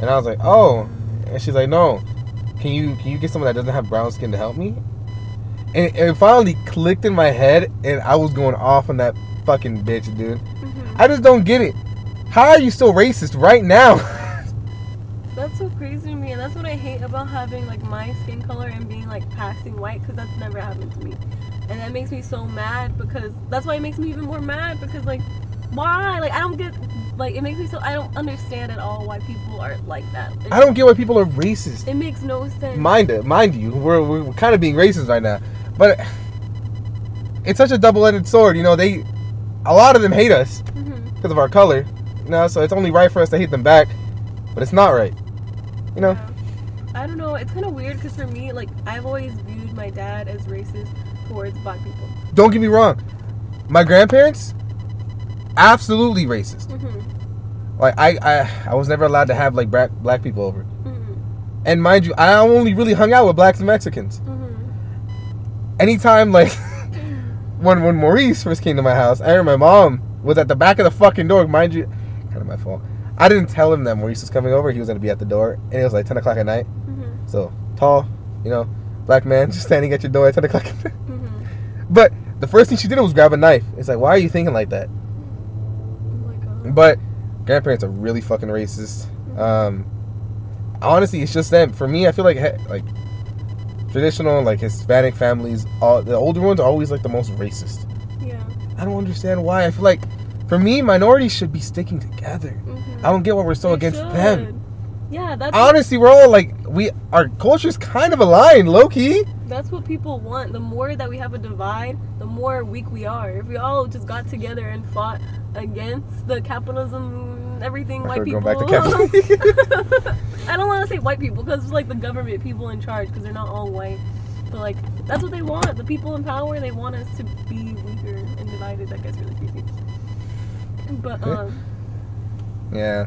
Speaker 2: And I was like, oh, and she's like, no, can you can you get someone that doesn't have brown skin to help me? And it finally clicked in my head, and I was going off on that fucking bitch, dude.
Speaker 1: hmm
Speaker 2: I just don't get it. How are you still racist right now?
Speaker 1: That's so crazy to me, and that's what I hate about having like my skin color and being like passing white, because that's never happened to me, and that makes me so mad because that's why it makes me even more mad because like, why? Like I don't get like it makes me so I don't understand at all why people are like that. It,
Speaker 2: I don't get why people are racist.
Speaker 1: It makes no sense.
Speaker 2: Mind it, mind you, we're, we're kind of being racist right now, but it's such a double-edged sword. You know, they, a lot of them hate us because of our color. You know, so it's only right for us to hate them back, but it's not right. You know,
Speaker 1: Yeah. I don't know. It's kind of weird because for me, like I've always viewed my dad as racist towards black people.
Speaker 2: don't get me wrong, my grandparents, absolutely racist.
Speaker 1: hmm
Speaker 2: Like I, I, I was never allowed to have like black black people over.
Speaker 1: hmm
Speaker 2: And mind you, I only really hung out with blacks and Mexicans. Anytime like when when Maurice first came to my house, I remember my mom was at the back of the fucking door. Mind you, kind of my fault. I didn't tell him that Maurice was coming over. He was gonna be at the door, and it was like ten o'clock at night.
Speaker 1: hmm
Speaker 2: So tall, you know, black man just standing at your door at ten o'clock. At night.
Speaker 1: hmm
Speaker 2: But the first thing she did was grab a knife. It's like, why are you thinking like that?
Speaker 1: Oh.
Speaker 2: But grandparents are really fucking racist. Um, honestly, it's just them. For me, I feel like like traditional like Hispanic families, all the older ones are always like the most racist.
Speaker 1: Yeah.
Speaker 2: I don't understand why. I feel like for me, minorities should be sticking together.
Speaker 1: hmm
Speaker 2: I don't get why we're so against them.
Speaker 1: Yeah, that's
Speaker 2: Honestly, we're all like we our culture's kind of aligned, low key.
Speaker 1: that's what people want. The more that we have a divide, the more weak we are. If we all just got together and fought against the capitalism, everything, white people.
Speaker 2: going back to.
Speaker 1: I don't want to say white people because it's like the government people in charge because they're not all white. But like that's what they want. The people in power they want us to be weaker and divided. That gets really creepy. But um,
Speaker 2: yeah,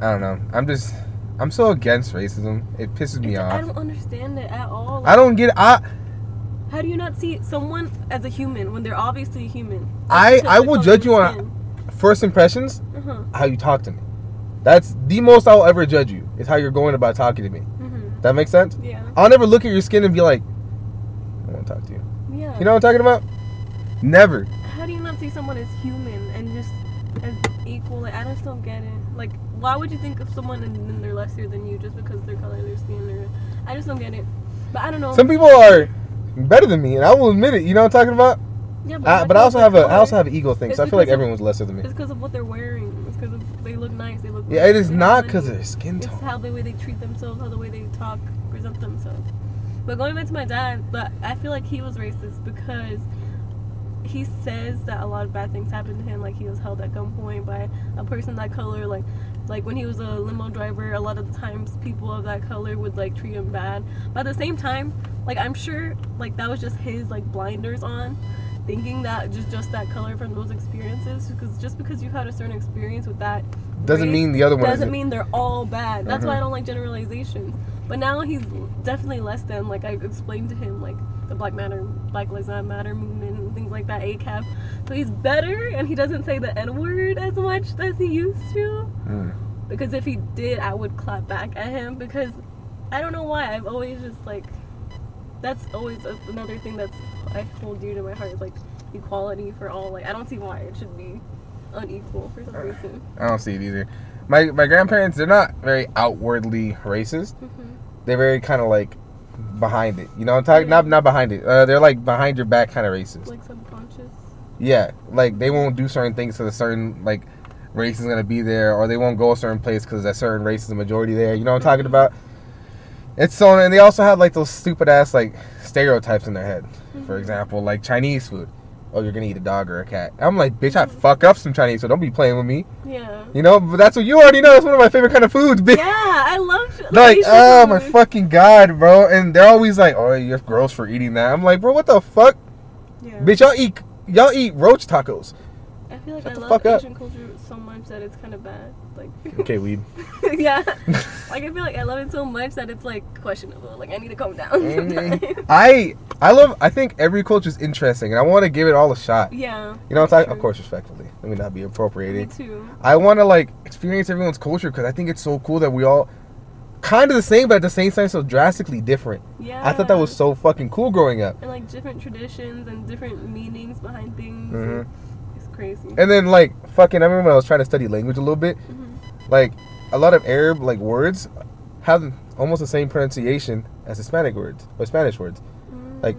Speaker 2: I don't know. I'm just I'm so against racism. It pisses me
Speaker 1: it's- I don't understand it at all.
Speaker 2: I don't get I
Speaker 1: How do you not see someone as a human when they're obviously a human?
Speaker 2: I- I will judge you on-. First impressions
Speaker 1: Uh-huh.
Speaker 2: how you talk to me. That's the most I'll ever judge you. Is how you're going about talking to me.
Speaker 1: Mhm.
Speaker 2: That makes sense?
Speaker 1: Yeah.
Speaker 2: I'll never look at your skin and be like, I want to talk to you.
Speaker 1: Yeah.
Speaker 2: You know what I'm talking about? Never.
Speaker 1: How do you not see someone as human and just as equal? Like I just don't get it. Like why would you think of someone and then they're lesser than you just because their color their skin? their? I just don't get it. But I don't know.
Speaker 2: Some people are better than me, and I will admit it. You know what I'm talking about?
Speaker 1: Yeah,
Speaker 2: I, but I also have a I also have an ego thing, so I feel like
Speaker 1: of-
Speaker 2: everyone's lesser than me.
Speaker 1: It's because of what they're wearing. It's because they look nice. They look.
Speaker 2: Yeah, it is
Speaker 1: they're
Speaker 2: not because of their skin tone.
Speaker 1: It's how the way they treat themselves, how the way they talk, present themselves. But going back to my dad, but I feel like he was racist because he says that a lot of bad things happened to him. Like he was held at gunpoint by a person that color. Like, like when he was a limo driver, a lot of the times people of that color would like treat him bad. But at the same time, like I'm sure like that was just his like blinders on. Thinking that just just that color from those experiences, because just because you had a certain experience with that
Speaker 2: Doesn't
Speaker 1: race
Speaker 2: mean the other one
Speaker 1: doesn't mean they're all bad. That's why I
Speaker 2: Mhm.
Speaker 1: don't like generalizations. But now he's definitely less than like I explained to him like the Black Matter, Black Lives Matter movement and things like that. ACAB. So he's better, and he doesn't say the N word as much as he used to.
Speaker 2: Mm.
Speaker 1: Because if he did, I would clap back at him. Because I don't know why. I've always just like that's always a, another thing that's I hold dear to my heart is like equality for all. Like I don't see why it should be unequal for some reason.
Speaker 2: I don't see it either. My my grandparents, they're not very outwardly racist.
Speaker 1: hmm
Speaker 2: They're very kind of like behind it. You know, what I'm talking not not behind it. Uh, they're like behind your back kind of racist.
Speaker 1: Like subconscious.
Speaker 2: Yeah, like they won't do certain things because a certain like race is gonna be there, or they won't go a certain place because a certain race is the majority there. You know what I'm talking about? It's so, and they also have like those stupid ass like stereotypes in their head. For
Speaker 1: Mhm.
Speaker 2: example, like Chinese food. Oh, you're gonna eat a dog or a cat. I'm like, bitch, I fuck up some Chinese, so don't be playing with me.
Speaker 1: Yeah.
Speaker 2: You know, but that's what you already know. It's one of my favorite kind of foods, bitch.
Speaker 1: Yeah, I love
Speaker 2: Like,
Speaker 1: Asian
Speaker 2: oh my fucking god, bro! And they're always like, "Oh, you're gross for eating that." I'm like, bro, what the fuck,
Speaker 1: Yeah.
Speaker 2: bitch? Y'all eat, y'all eat roach tacos.
Speaker 1: I feel like
Speaker 2: Shut
Speaker 1: I
Speaker 2: the
Speaker 1: love
Speaker 2: fuck up.
Speaker 1: Asian culture so much that it's kind of bad. Like,
Speaker 2: Okay, weed.
Speaker 1: yeah. Like I feel like I love it so much that it's like questionable. Like I need to calm down. sometimes.
Speaker 2: I I love. I think every culture is interesting, and I want to give it all a shot.
Speaker 1: yeah.
Speaker 2: You know what I'm talking? Of course, respectfully. Let me not be appropriating.
Speaker 1: Me too.
Speaker 2: I want to like experience everyone's culture because I think it's so cool that we all kind of the same, but at the same time so drastically different.
Speaker 1: Yeah.
Speaker 2: I thought that was so fucking cool growing up.
Speaker 1: And like different traditions and different meanings behind things.
Speaker 2: Mhm.
Speaker 1: and It's crazy.
Speaker 2: And then like fucking, I remember when I was trying to study language a little bit.
Speaker 1: Mhm.
Speaker 2: Like a lot of Arab like words have almost the same pronunciation as Hispanic words or Spanish words. Like-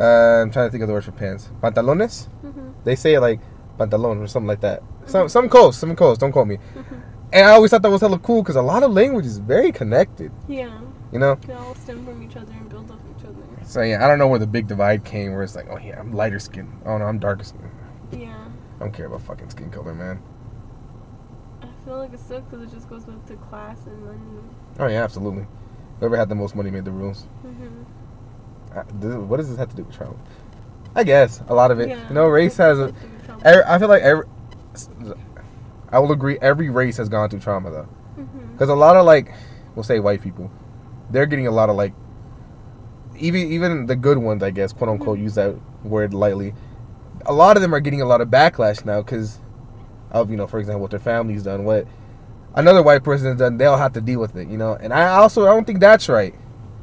Speaker 2: Uh, I'm trying to think of the word for pants. Pantalones.
Speaker 1: Mhm.
Speaker 2: They say it like pantalon or something like that. Some some close, some close. Don't quote me.
Speaker 1: Mhm.
Speaker 2: And I always thought that was hella cool because a lot of language is very connected.
Speaker 1: Yeah,
Speaker 2: You know.
Speaker 1: they all stem from each other and build off each other.
Speaker 2: So yeah, I don't know where the big divide came. Where it's like, oh yeah, I'm lighter skin. Oh no, I'm darker skin.
Speaker 1: Yeah,
Speaker 2: I don't care about fucking skin color, man.
Speaker 1: I feel like it sucks because it just goes with to class and money.
Speaker 2: Oh yeah, absolutely. Whoever had the most money made the rules.
Speaker 1: Mhm.
Speaker 2: Uh, this- what does this have to do with trauma? I guess a lot of it.
Speaker 1: Yeah,
Speaker 2: You know, race has a.
Speaker 1: does have to do with trauma.
Speaker 2: every- I feel like every. I will agree. Every race has gone through trauma though, because a lot of like, we'll say white people, they're getting a lot of like. Even even the good ones, I guess, quote unquote,
Speaker 1: Mhm.
Speaker 2: use that word lightly. A lot of them are getting a lot of backlash now because of you know, for example, what their family's done, what another white person has done. They'll have to deal with it, you know. And I also I don't think that's right.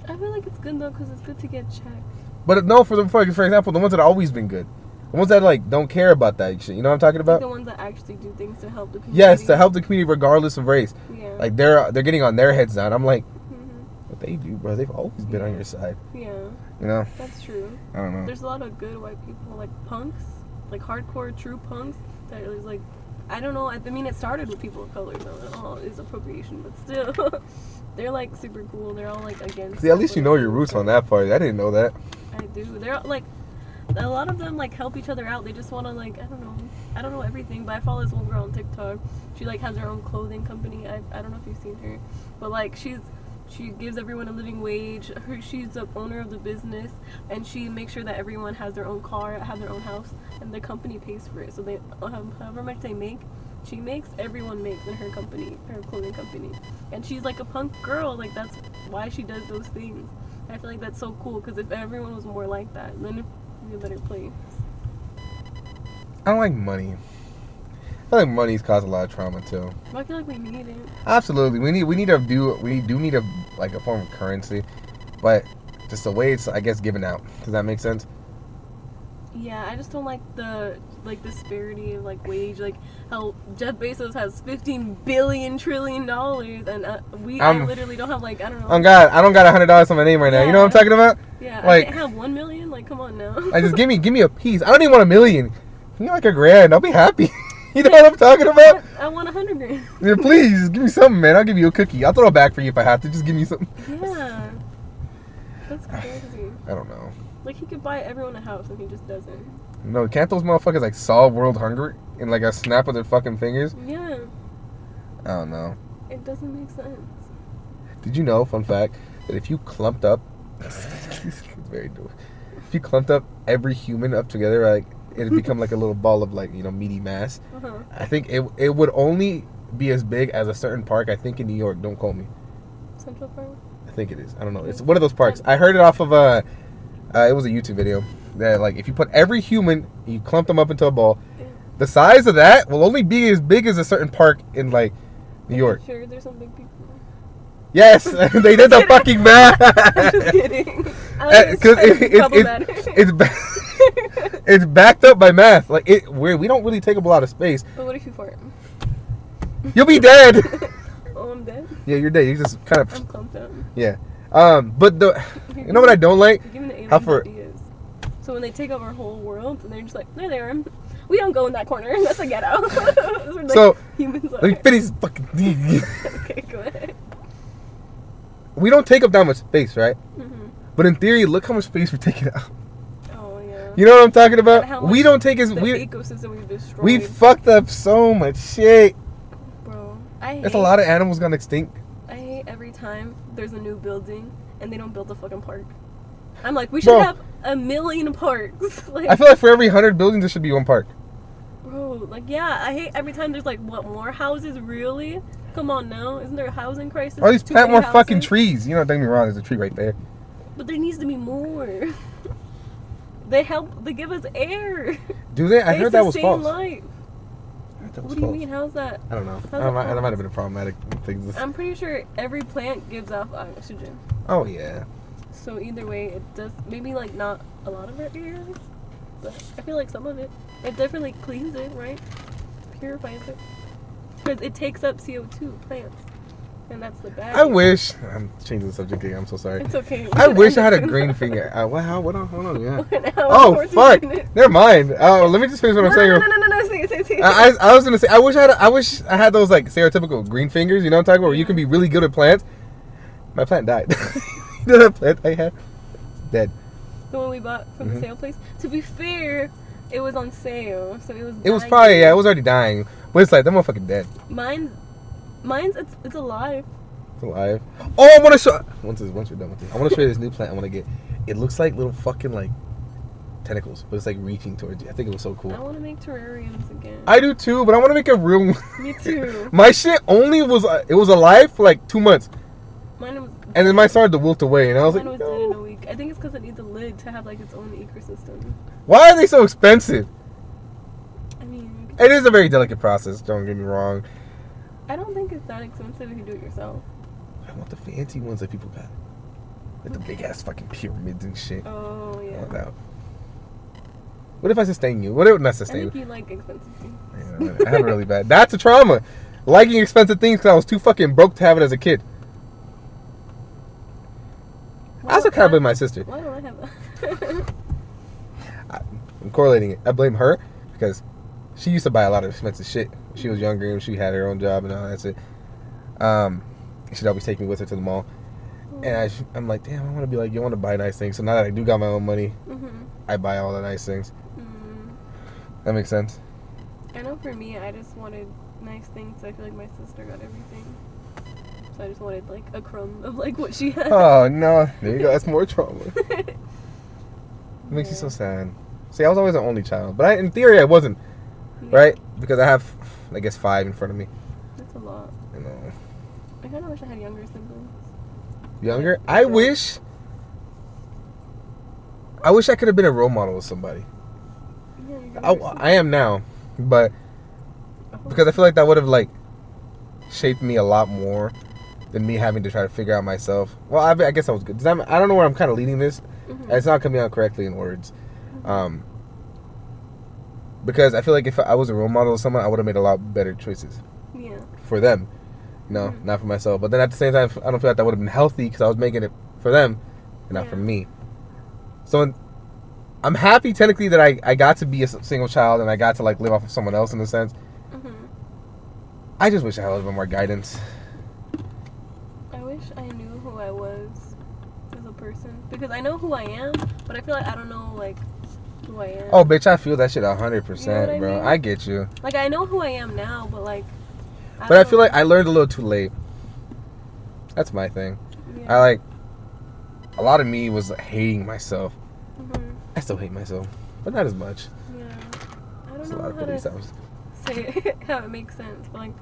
Speaker 1: I feel like it's good though because it's good to get checked.
Speaker 2: But no, for the for, for example, the ones that have always been good, the ones that like don't care about that shit. You know what I'm talking
Speaker 1: Like
Speaker 2: about?
Speaker 1: the ones that actually do things to help the community.
Speaker 2: Yes, to help the community regardless of race.
Speaker 1: Yeah.
Speaker 2: Like they're they're getting on their heads down. I'm like, What they do, bro? They've always been on your side.
Speaker 1: Yeah,
Speaker 2: You know?
Speaker 1: that's true.
Speaker 2: I don't know.
Speaker 1: There's a lot of good white people, like punks, like hardcore true punks. That is like, I don't know. I mean, it started with people of color, though. It all is appropriation, but still, they're like super cool. They're all like against.
Speaker 2: See, at least you know your roots on that part. I didn't know that.
Speaker 1: I do. They're like, a lot of them like help each other out. They just want to like, I don't know, I don't know everything, but I follow this one girl on TikTok. She like has her own clothing company. I, I don't know if you've seen her, but like she's she gives everyone a living wage. Her she's the owner of the business, and she makes sure that everyone has their own car, have their own house, and the company pays for it. So they um, however much they make. She makes everyone makes in her company, her clothing company, and she's like a punk girl. Like that's why she does those things. I feel like that's so cool because if everyone was more like that, then it'd be a better place.
Speaker 2: I don't like money. I feel like money's caused a lot of trauma too.
Speaker 1: But I feel like we need it.
Speaker 2: Absolutely, we need we need to do we do need a like a form of currency, but just the way it's I guess given out. Does that make sense?
Speaker 1: Yeah, I just don't like the like disparity of like wage, like how Jeff Bezos has fifteen billion trillion dollars, and uh, we I
Speaker 2: I'm-
Speaker 1: literally don't have like I don't know.
Speaker 2: Oh God, I don't got a hundred dollars on my name right now. Yeah. You know what I'm talking about?
Speaker 1: yeah,
Speaker 2: like-
Speaker 1: I can't have one million. Like, come on now.
Speaker 2: I just give me give me a piece. I don't even want a million. Give me like a grand. I'll be happy. you know what I'm talking about?
Speaker 1: I want a hundred grand.
Speaker 2: Yeah, please give me something, man. I'll give you a cookie. I'll throw it back for you if I have to. Just give me something.
Speaker 1: Yeah, that's crazy.
Speaker 2: I don't know.
Speaker 1: Like he could buy everyone a house, and he just doesn't.
Speaker 2: No, can't those motherfuckers like solve world hunger in like a snap of their fucking fingers?
Speaker 1: Yeah,
Speaker 2: I don't know.
Speaker 1: it doesn't make sense.
Speaker 2: Did you know, fun fact, that if you clumped up, it's very dope. If you clumped up every human up together, like it'd become like a little ball of like you know meaty mass.
Speaker 1: Uh huh.
Speaker 2: I think it it would only be as big as a certain park. I think in New York. Don't quote me.
Speaker 1: Central Park.
Speaker 2: I think it is. I don't know. It's one of those parks. I heard it off of a. Uh, it was a YouTube video that like if you put every human, you clump them up into a ball. The size of that will only be as big as a certain park in like New York.
Speaker 1: Sure, there's some big people.
Speaker 2: Yes, they did the fucking math.
Speaker 1: I'm just kidding.
Speaker 2: Because
Speaker 1: to
Speaker 2: it, it, it, it's it's backed up by math. Like it, we we don't really take up a lot of space.
Speaker 1: But what if you fart?
Speaker 2: You'll be dead.
Speaker 1: oh, I'm dead.
Speaker 2: yeah, you're dead. You just kind of
Speaker 1: I'm clumped up.
Speaker 2: yeah. Um, but the you know what I don't like?
Speaker 1: You're giving the aliens
Speaker 2: How for-
Speaker 1: ideas. So when they take over our whole world, and they're just like, there they are. We don't go in that corner. That's a ghetto. That's like,
Speaker 2: So,
Speaker 1: humans are.
Speaker 2: Let me finish this fucking.
Speaker 1: okay, go ahead.
Speaker 2: we don't take up that much space, right?
Speaker 1: hmm
Speaker 2: But in theory, look how much space we're taking out. You know what I'm talking about? We don't take as we
Speaker 1: ecosystem we've destroyed.
Speaker 2: we fucked up so much shit.
Speaker 1: bro. I hate,
Speaker 2: There's a lot of animals gone extinct.
Speaker 1: I hate every time there's a new building and they don't build a fucking park. I'm like, we should
Speaker 2: Bro.
Speaker 1: have a million parks. like,
Speaker 2: I feel like for every hundred buildings, there should be one park.
Speaker 1: bro, like yeah, I hate every time there's like what more houses really? Come on now, isn't there a housing crisis?
Speaker 2: Or at least plant more fucking trees. You know, don't get me wrong. There's a tree right there.
Speaker 1: But there needs to be more. they help. They give us air.
Speaker 2: Do they? I heard that was false.
Speaker 1: life.
Speaker 2: I heard that was
Speaker 1: What do you mean? How's that?
Speaker 2: I don't know.
Speaker 1: How's
Speaker 2: might, that might have been a problematic thing.
Speaker 1: I'm pretty sure every plant gives off oxygen.
Speaker 2: Oh yeah.
Speaker 1: So either way, it does. Maybe like not a lot of our air, but I feel like some of it, it definitely cleans it, right? Purifies it. Because it takes up CO2, plants. And that's the bad.
Speaker 2: I wish. I'm changing the subject again. I'm so sorry.
Speaker 1: It's okay.
Speaker 2: I wish I had a green finger. Uh, wow, what on? Hold on, yeah.
Speaker 1: oh,
Speaker 2: Oh fuck! Never mind. Oh, let me just finish what
Speaker 1: No,
Speaker 2: I'm saying.
Speaker 1: no, no, no, no, no, say say say.
Speaker 2: I, I, I was gonna say I wish I had I wish I had those like stereotypical green fingers. You know what I'm talking about? Where you can be really good at plants. My plant died. that plant I had? Dead.
Speaker 1: The one we bought from
Speaker 2: Mhm.
Speaker 1: the sale place. To be fair, it was on sale, so it was.
Speaker 2: It was
Speaker 1: dying.
Speaker 2: probably yeah. It was already dying. But it's like that motherfucker dead.
Speaker 1: Mine, mine's it's it's alive.
Speaker 2: It's alive. Oh, I want to show. Once this, once we're done with this, I want to show you this new plant I want to get. It looks like little fucking like tentacles, but it's like reaching towards you. I think it was so cool.
Speaker 1: I want to make terrariums again.
Speaker 2: I do too, but I want to make a real.
Speaker 1: Me too.
Speaker 2: My shit only was uh, it was alive for like two months,
Speaker 1: Mine was.
Speaker 2: and then mine started to wilt away, and I was
Speaker 1: Mine
Speaker 2: like,
Speaker 1: was dead in a week. I think it's because it needs a lid to have like its own ecosystem.
Speaker 2: why are they so expensive?
Speaker 1: I mean,
Speaker 2: It is a very delicate process. Don't get me wrong.
Speaker 1: I don't think it's that expensive if you do it yourself.
Speaker 2: I want the fancy ones that people got, like the big ass fucking pyramids and shit.
Speaker 1: Oh
Speaker 2: I
Speaker 1: yeah.
Speaker 2: that. What if I sustain you? What if not
Speaker 1: I
Speaker 2: sustain?
Speaker 1: think you like expensive things.
Speaker 2: Yeah, I have really bad. That's a trauma. Liking expensive things because I was too fucking broke to have it as a kid. I also kind of blame my sister.
Speaker 1: Why don't I have that?
Speaker 2: I'm correlating it. I blame her because she used to buy a lot of expensive shit. She was younger and she had her own job and all that's it. Um, she'd always take me with her to the mall, and I, I'm like, damn, I want to be like you. Want to buy nice things. So now that I do got my own money,
Speaker 1: hmm
Speaker 2: I buy all the nice things.
Speaker 1: mm
Speaker 2: That makes sense.
Speaker 1: I know for me, I just wanted nice things. So I feel like my sister got everything. So I just wanted like a crumb of like what she had.
Speaker 2: Oh no, there you go. That's more trauma. It makes you so sad. See, I was always an only child, but I, in theory, I wasn't,
Speaker 1: Yeah,
Speaker 2: right? Because I have, I guess, five in front of me.
Speaker 1: That's a lot.
Speaker 2: You know,
Speaker 1: I kind of wish I had younger siblings.
Speaker 2: younger. I wish. I wish I could have been a role model with somebody.
Speaker 1: Yeah,
Speaker 2: I, I am now, but because I feel like that would have like shaped me a lot more than me having to try to figure out myself. Well, I, I guess I was good. That, I don't know where I'm kind of leading this.
Speaker 1: Mhm.
Speaker 2: It's not coming out correctly in words. Um, because I feel like if I was a role model of someone, I would have made a lot better choices
Speaker 1: Yeah.
Speaker 2: for them. No,
Speaker 1: Mhm.
Speaker 2: not for myself. But then at the same time, I don't feel like that would have been healthy because I was making it for them and not for me. So I'm happy technically that I, I got to be a single child and I got to like live off of someone else in a sense.
Speaker 1: hmm
Speaker 2: I just wish I had a little bit more guidance.
Speaker 1: I wish I knew who I was as a person because I know who I am, but I feel like I don't know like who I am.
Speaker 2: Oh, bitch, I feel that shit a hundred
Speaker 1: You know I
Speaker 2: bro.
Speaker 1: mean?
Speaker 2: I get you,
Speaker 1: like I know who I am now, but like.
Speaker 2: but I feel
Speaker 1: know.
Speaker 2: like I learned a little too late. That's my thing.
Speaker 1: Yeah.
Speaker 2: I like a lot of me was hating myself.
Speaker 1: Mhm.
Speaker 2: I still hate myself, but not as much.
Speaker 1: Yeah. I don't
Speaker 2: There's a
Speaker 1: know
Speaker 2: lot of
Speaker 1: how to
Speaker 2: police officers.
Speaker 1: say it, how it makes sense, but like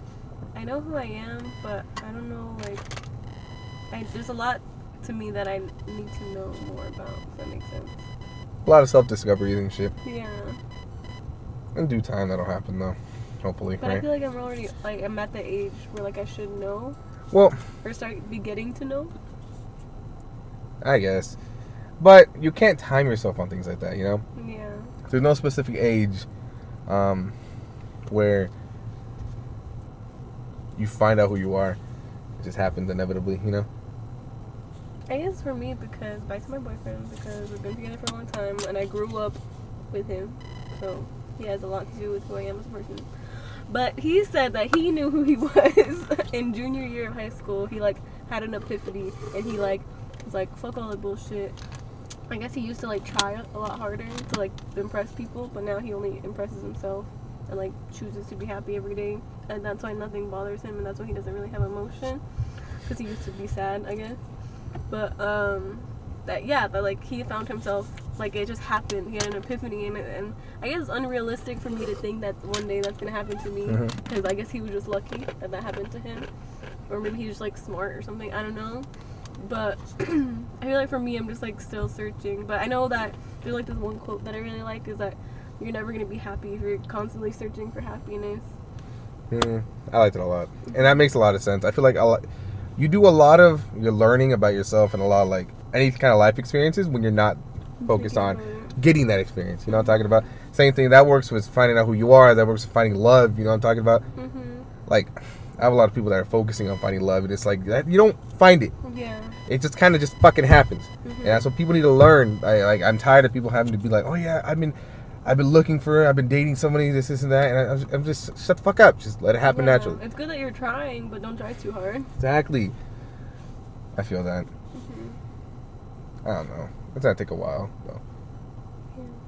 Speaker 1: I know who I am, but I don't know like I, there's a lot to me that I need to know more about. If that makes sense.
Speaker 2: A lot of self discovery and shit.
Speaker 1: Yeah.
Speaker 2: In due time, that'll happen though. Hopefully,
Speaker 1: But I feel like I'm already like I'm at the age where like I should know
Speaker 2: Well,
Speaker 1: or start be getting to know.
Speaker 2: I guess, but you can't time yourself on things like that. You know,
Speaker 1: Yeah.
Speaker 2: there's no specific age um, where you find out who you are. It just happens inevitably. You know.
Speaker 1: I guess for me because back to my boyfriend because we've been together for a long time and I grew up with him, so he has a lot to do with who I am as a person. But he said that he knew who he was in junior year of high school. He like had an epiphany and he like was like fuck all the bullshit. I guess he used to like try a lot harder to like impress people, but now he only impresses himself and like chooses to be happy every day, and that's why nothing bothers him, and that's why he doesn't really have emotion because he used to be sad, I guess. But um, that yeah, that like he found himself like it just happened. He had an epiphany, and and I guess it's unrealistic for me to think that one day that's gonna happen to me because I guess he was just lucky that that happened to him, or maybe he's just like smart or something. I don't know. But I feel like for me, I'm just like still searching. But I know that there's like this one quote that I really like is that you're never gonna be happy if you're constantly searching for happiness.
Speaker 2: Mm, I liked it a lot, and that makes a lot of sense. I feel like a lot, you do a lot of your learning about yourself and a lot of like any kind of life experiences when you're not focused on
Speaker 1: Thinking about it.
Speaker 2: getting that experience. You know what I'm talking about? Same thing that works with finding out who you are. That works with finding love. You know what I'm talking about?
Speaker 1: Mhm.
Speaker 2: Like, I have a lot of people that are focusing on finding love, and it's like that you don't find it.
Speaker 1: Yeah.
Speaker 2: It just kind of just fucking happens.
Speaker 1: Mhm.
Speaker 2: And that's what people need to learn. I like I'm tired of people having to be like, oh yeah, I've been. I've been looking for her. I've been dating somebody, this, this, and that, and I, I'm- I'm just shut the fuck up. Just let it happen
Speaker 1: Yeah.
Speaker 2: naturally.
Speaker 1: It's good that you're trying, but don't try too hard.
Speaker 2: Exactly. I feel that.
Speaker 1: Mhm.
Speaker 2: I don't know. It's gonna take a while though.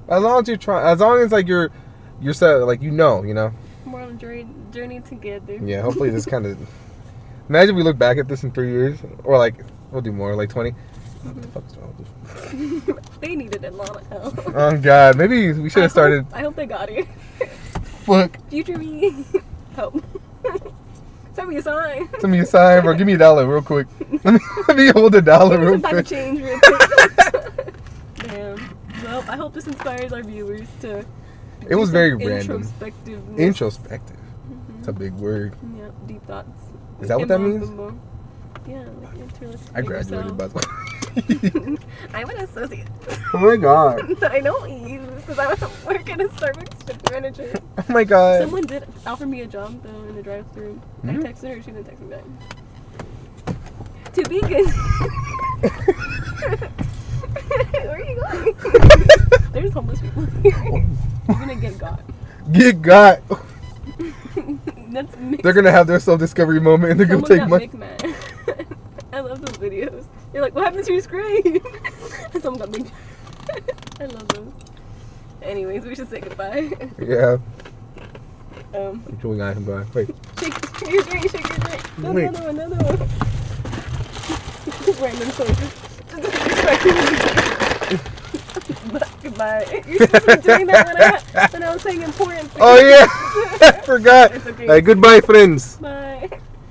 Speaker 2: As long as you're trying, as long as like you're, you're set, like you know, you know.
Speaker 1: More on a journey, journey together.
Speaker 2: Yeah. Hopefully this kind of. Imagine we look back at this in three years, or like we'll do more, like twenty. What the
Speaker 1: Mhm.
Speaker 2: fuck's wrong with this?
Speaker 1: they needed a lot of help.
Speaker 2: Oh God, maybe we should have started.
Speaker 1: I hope they got it.
Speaker 2: Fuck.
Speaker 1: Future me, help. Send me a sign.
Speaker 2: Send me a sign, bro. Give me a dollar real quick. Let me, let me hold a dollar
Speaker 1: Give
Speaker 2: real
Speaker 1: some type of
Speaker 2: quick.
Speaker 1: change real quick. Damn. Well, I hope this inspires our viewers to.
Speaker 2: It was very random.
Speaker 1: Introspective.
Speaker 2: Introspective. It's a big word.
Speaker 1: Yeah, deep thoughts.
Speaker 2: Is that what that means?
Speaker 1: Yeah, like.
Speaker 2: I graduated by the way.
Speaker 1: I'm an associate.
Speaker 2: oh my god.
Speaker 1: I know Eve because I was working at a Starbucks shift manager.
Speaker 2: Oh my god.
Speaker 1: Someone did offer me a job though in the drive-through.
Speaker 2: Mhm.
Speaker 1: I texted her, she didn't text me back. To be good. Where are you going? There's homeless people here. You're gonna get got.
Speaker 2: Get got.
Speaker 1: That's mixed.
Speaker 2: They're gonna have their self discovery moment and they're gonna take money.
Speaker 1: I love those videos. You're like, what happened to your screen? Someone got big. I love those. Anyways, we should say goodbye.
Speaker 2: Yeah.
Speaker 1: Um,
Speaker 2: I'm chewing on him, bro. Wait.
Speaker 1: shake, shake your drink, shake your drink. No,
Speaker 2: Wait.
Speaker 1: Another one, another one. Random soldier. Goodbye. You're supposed to be doing that when I, when I was saying important things.
Speaker 2: Oh yeah. I forgot.
Speaker 1: It's okay.
Speaker 2: Hey, goodbye, friends.
Speaker 1: Bye.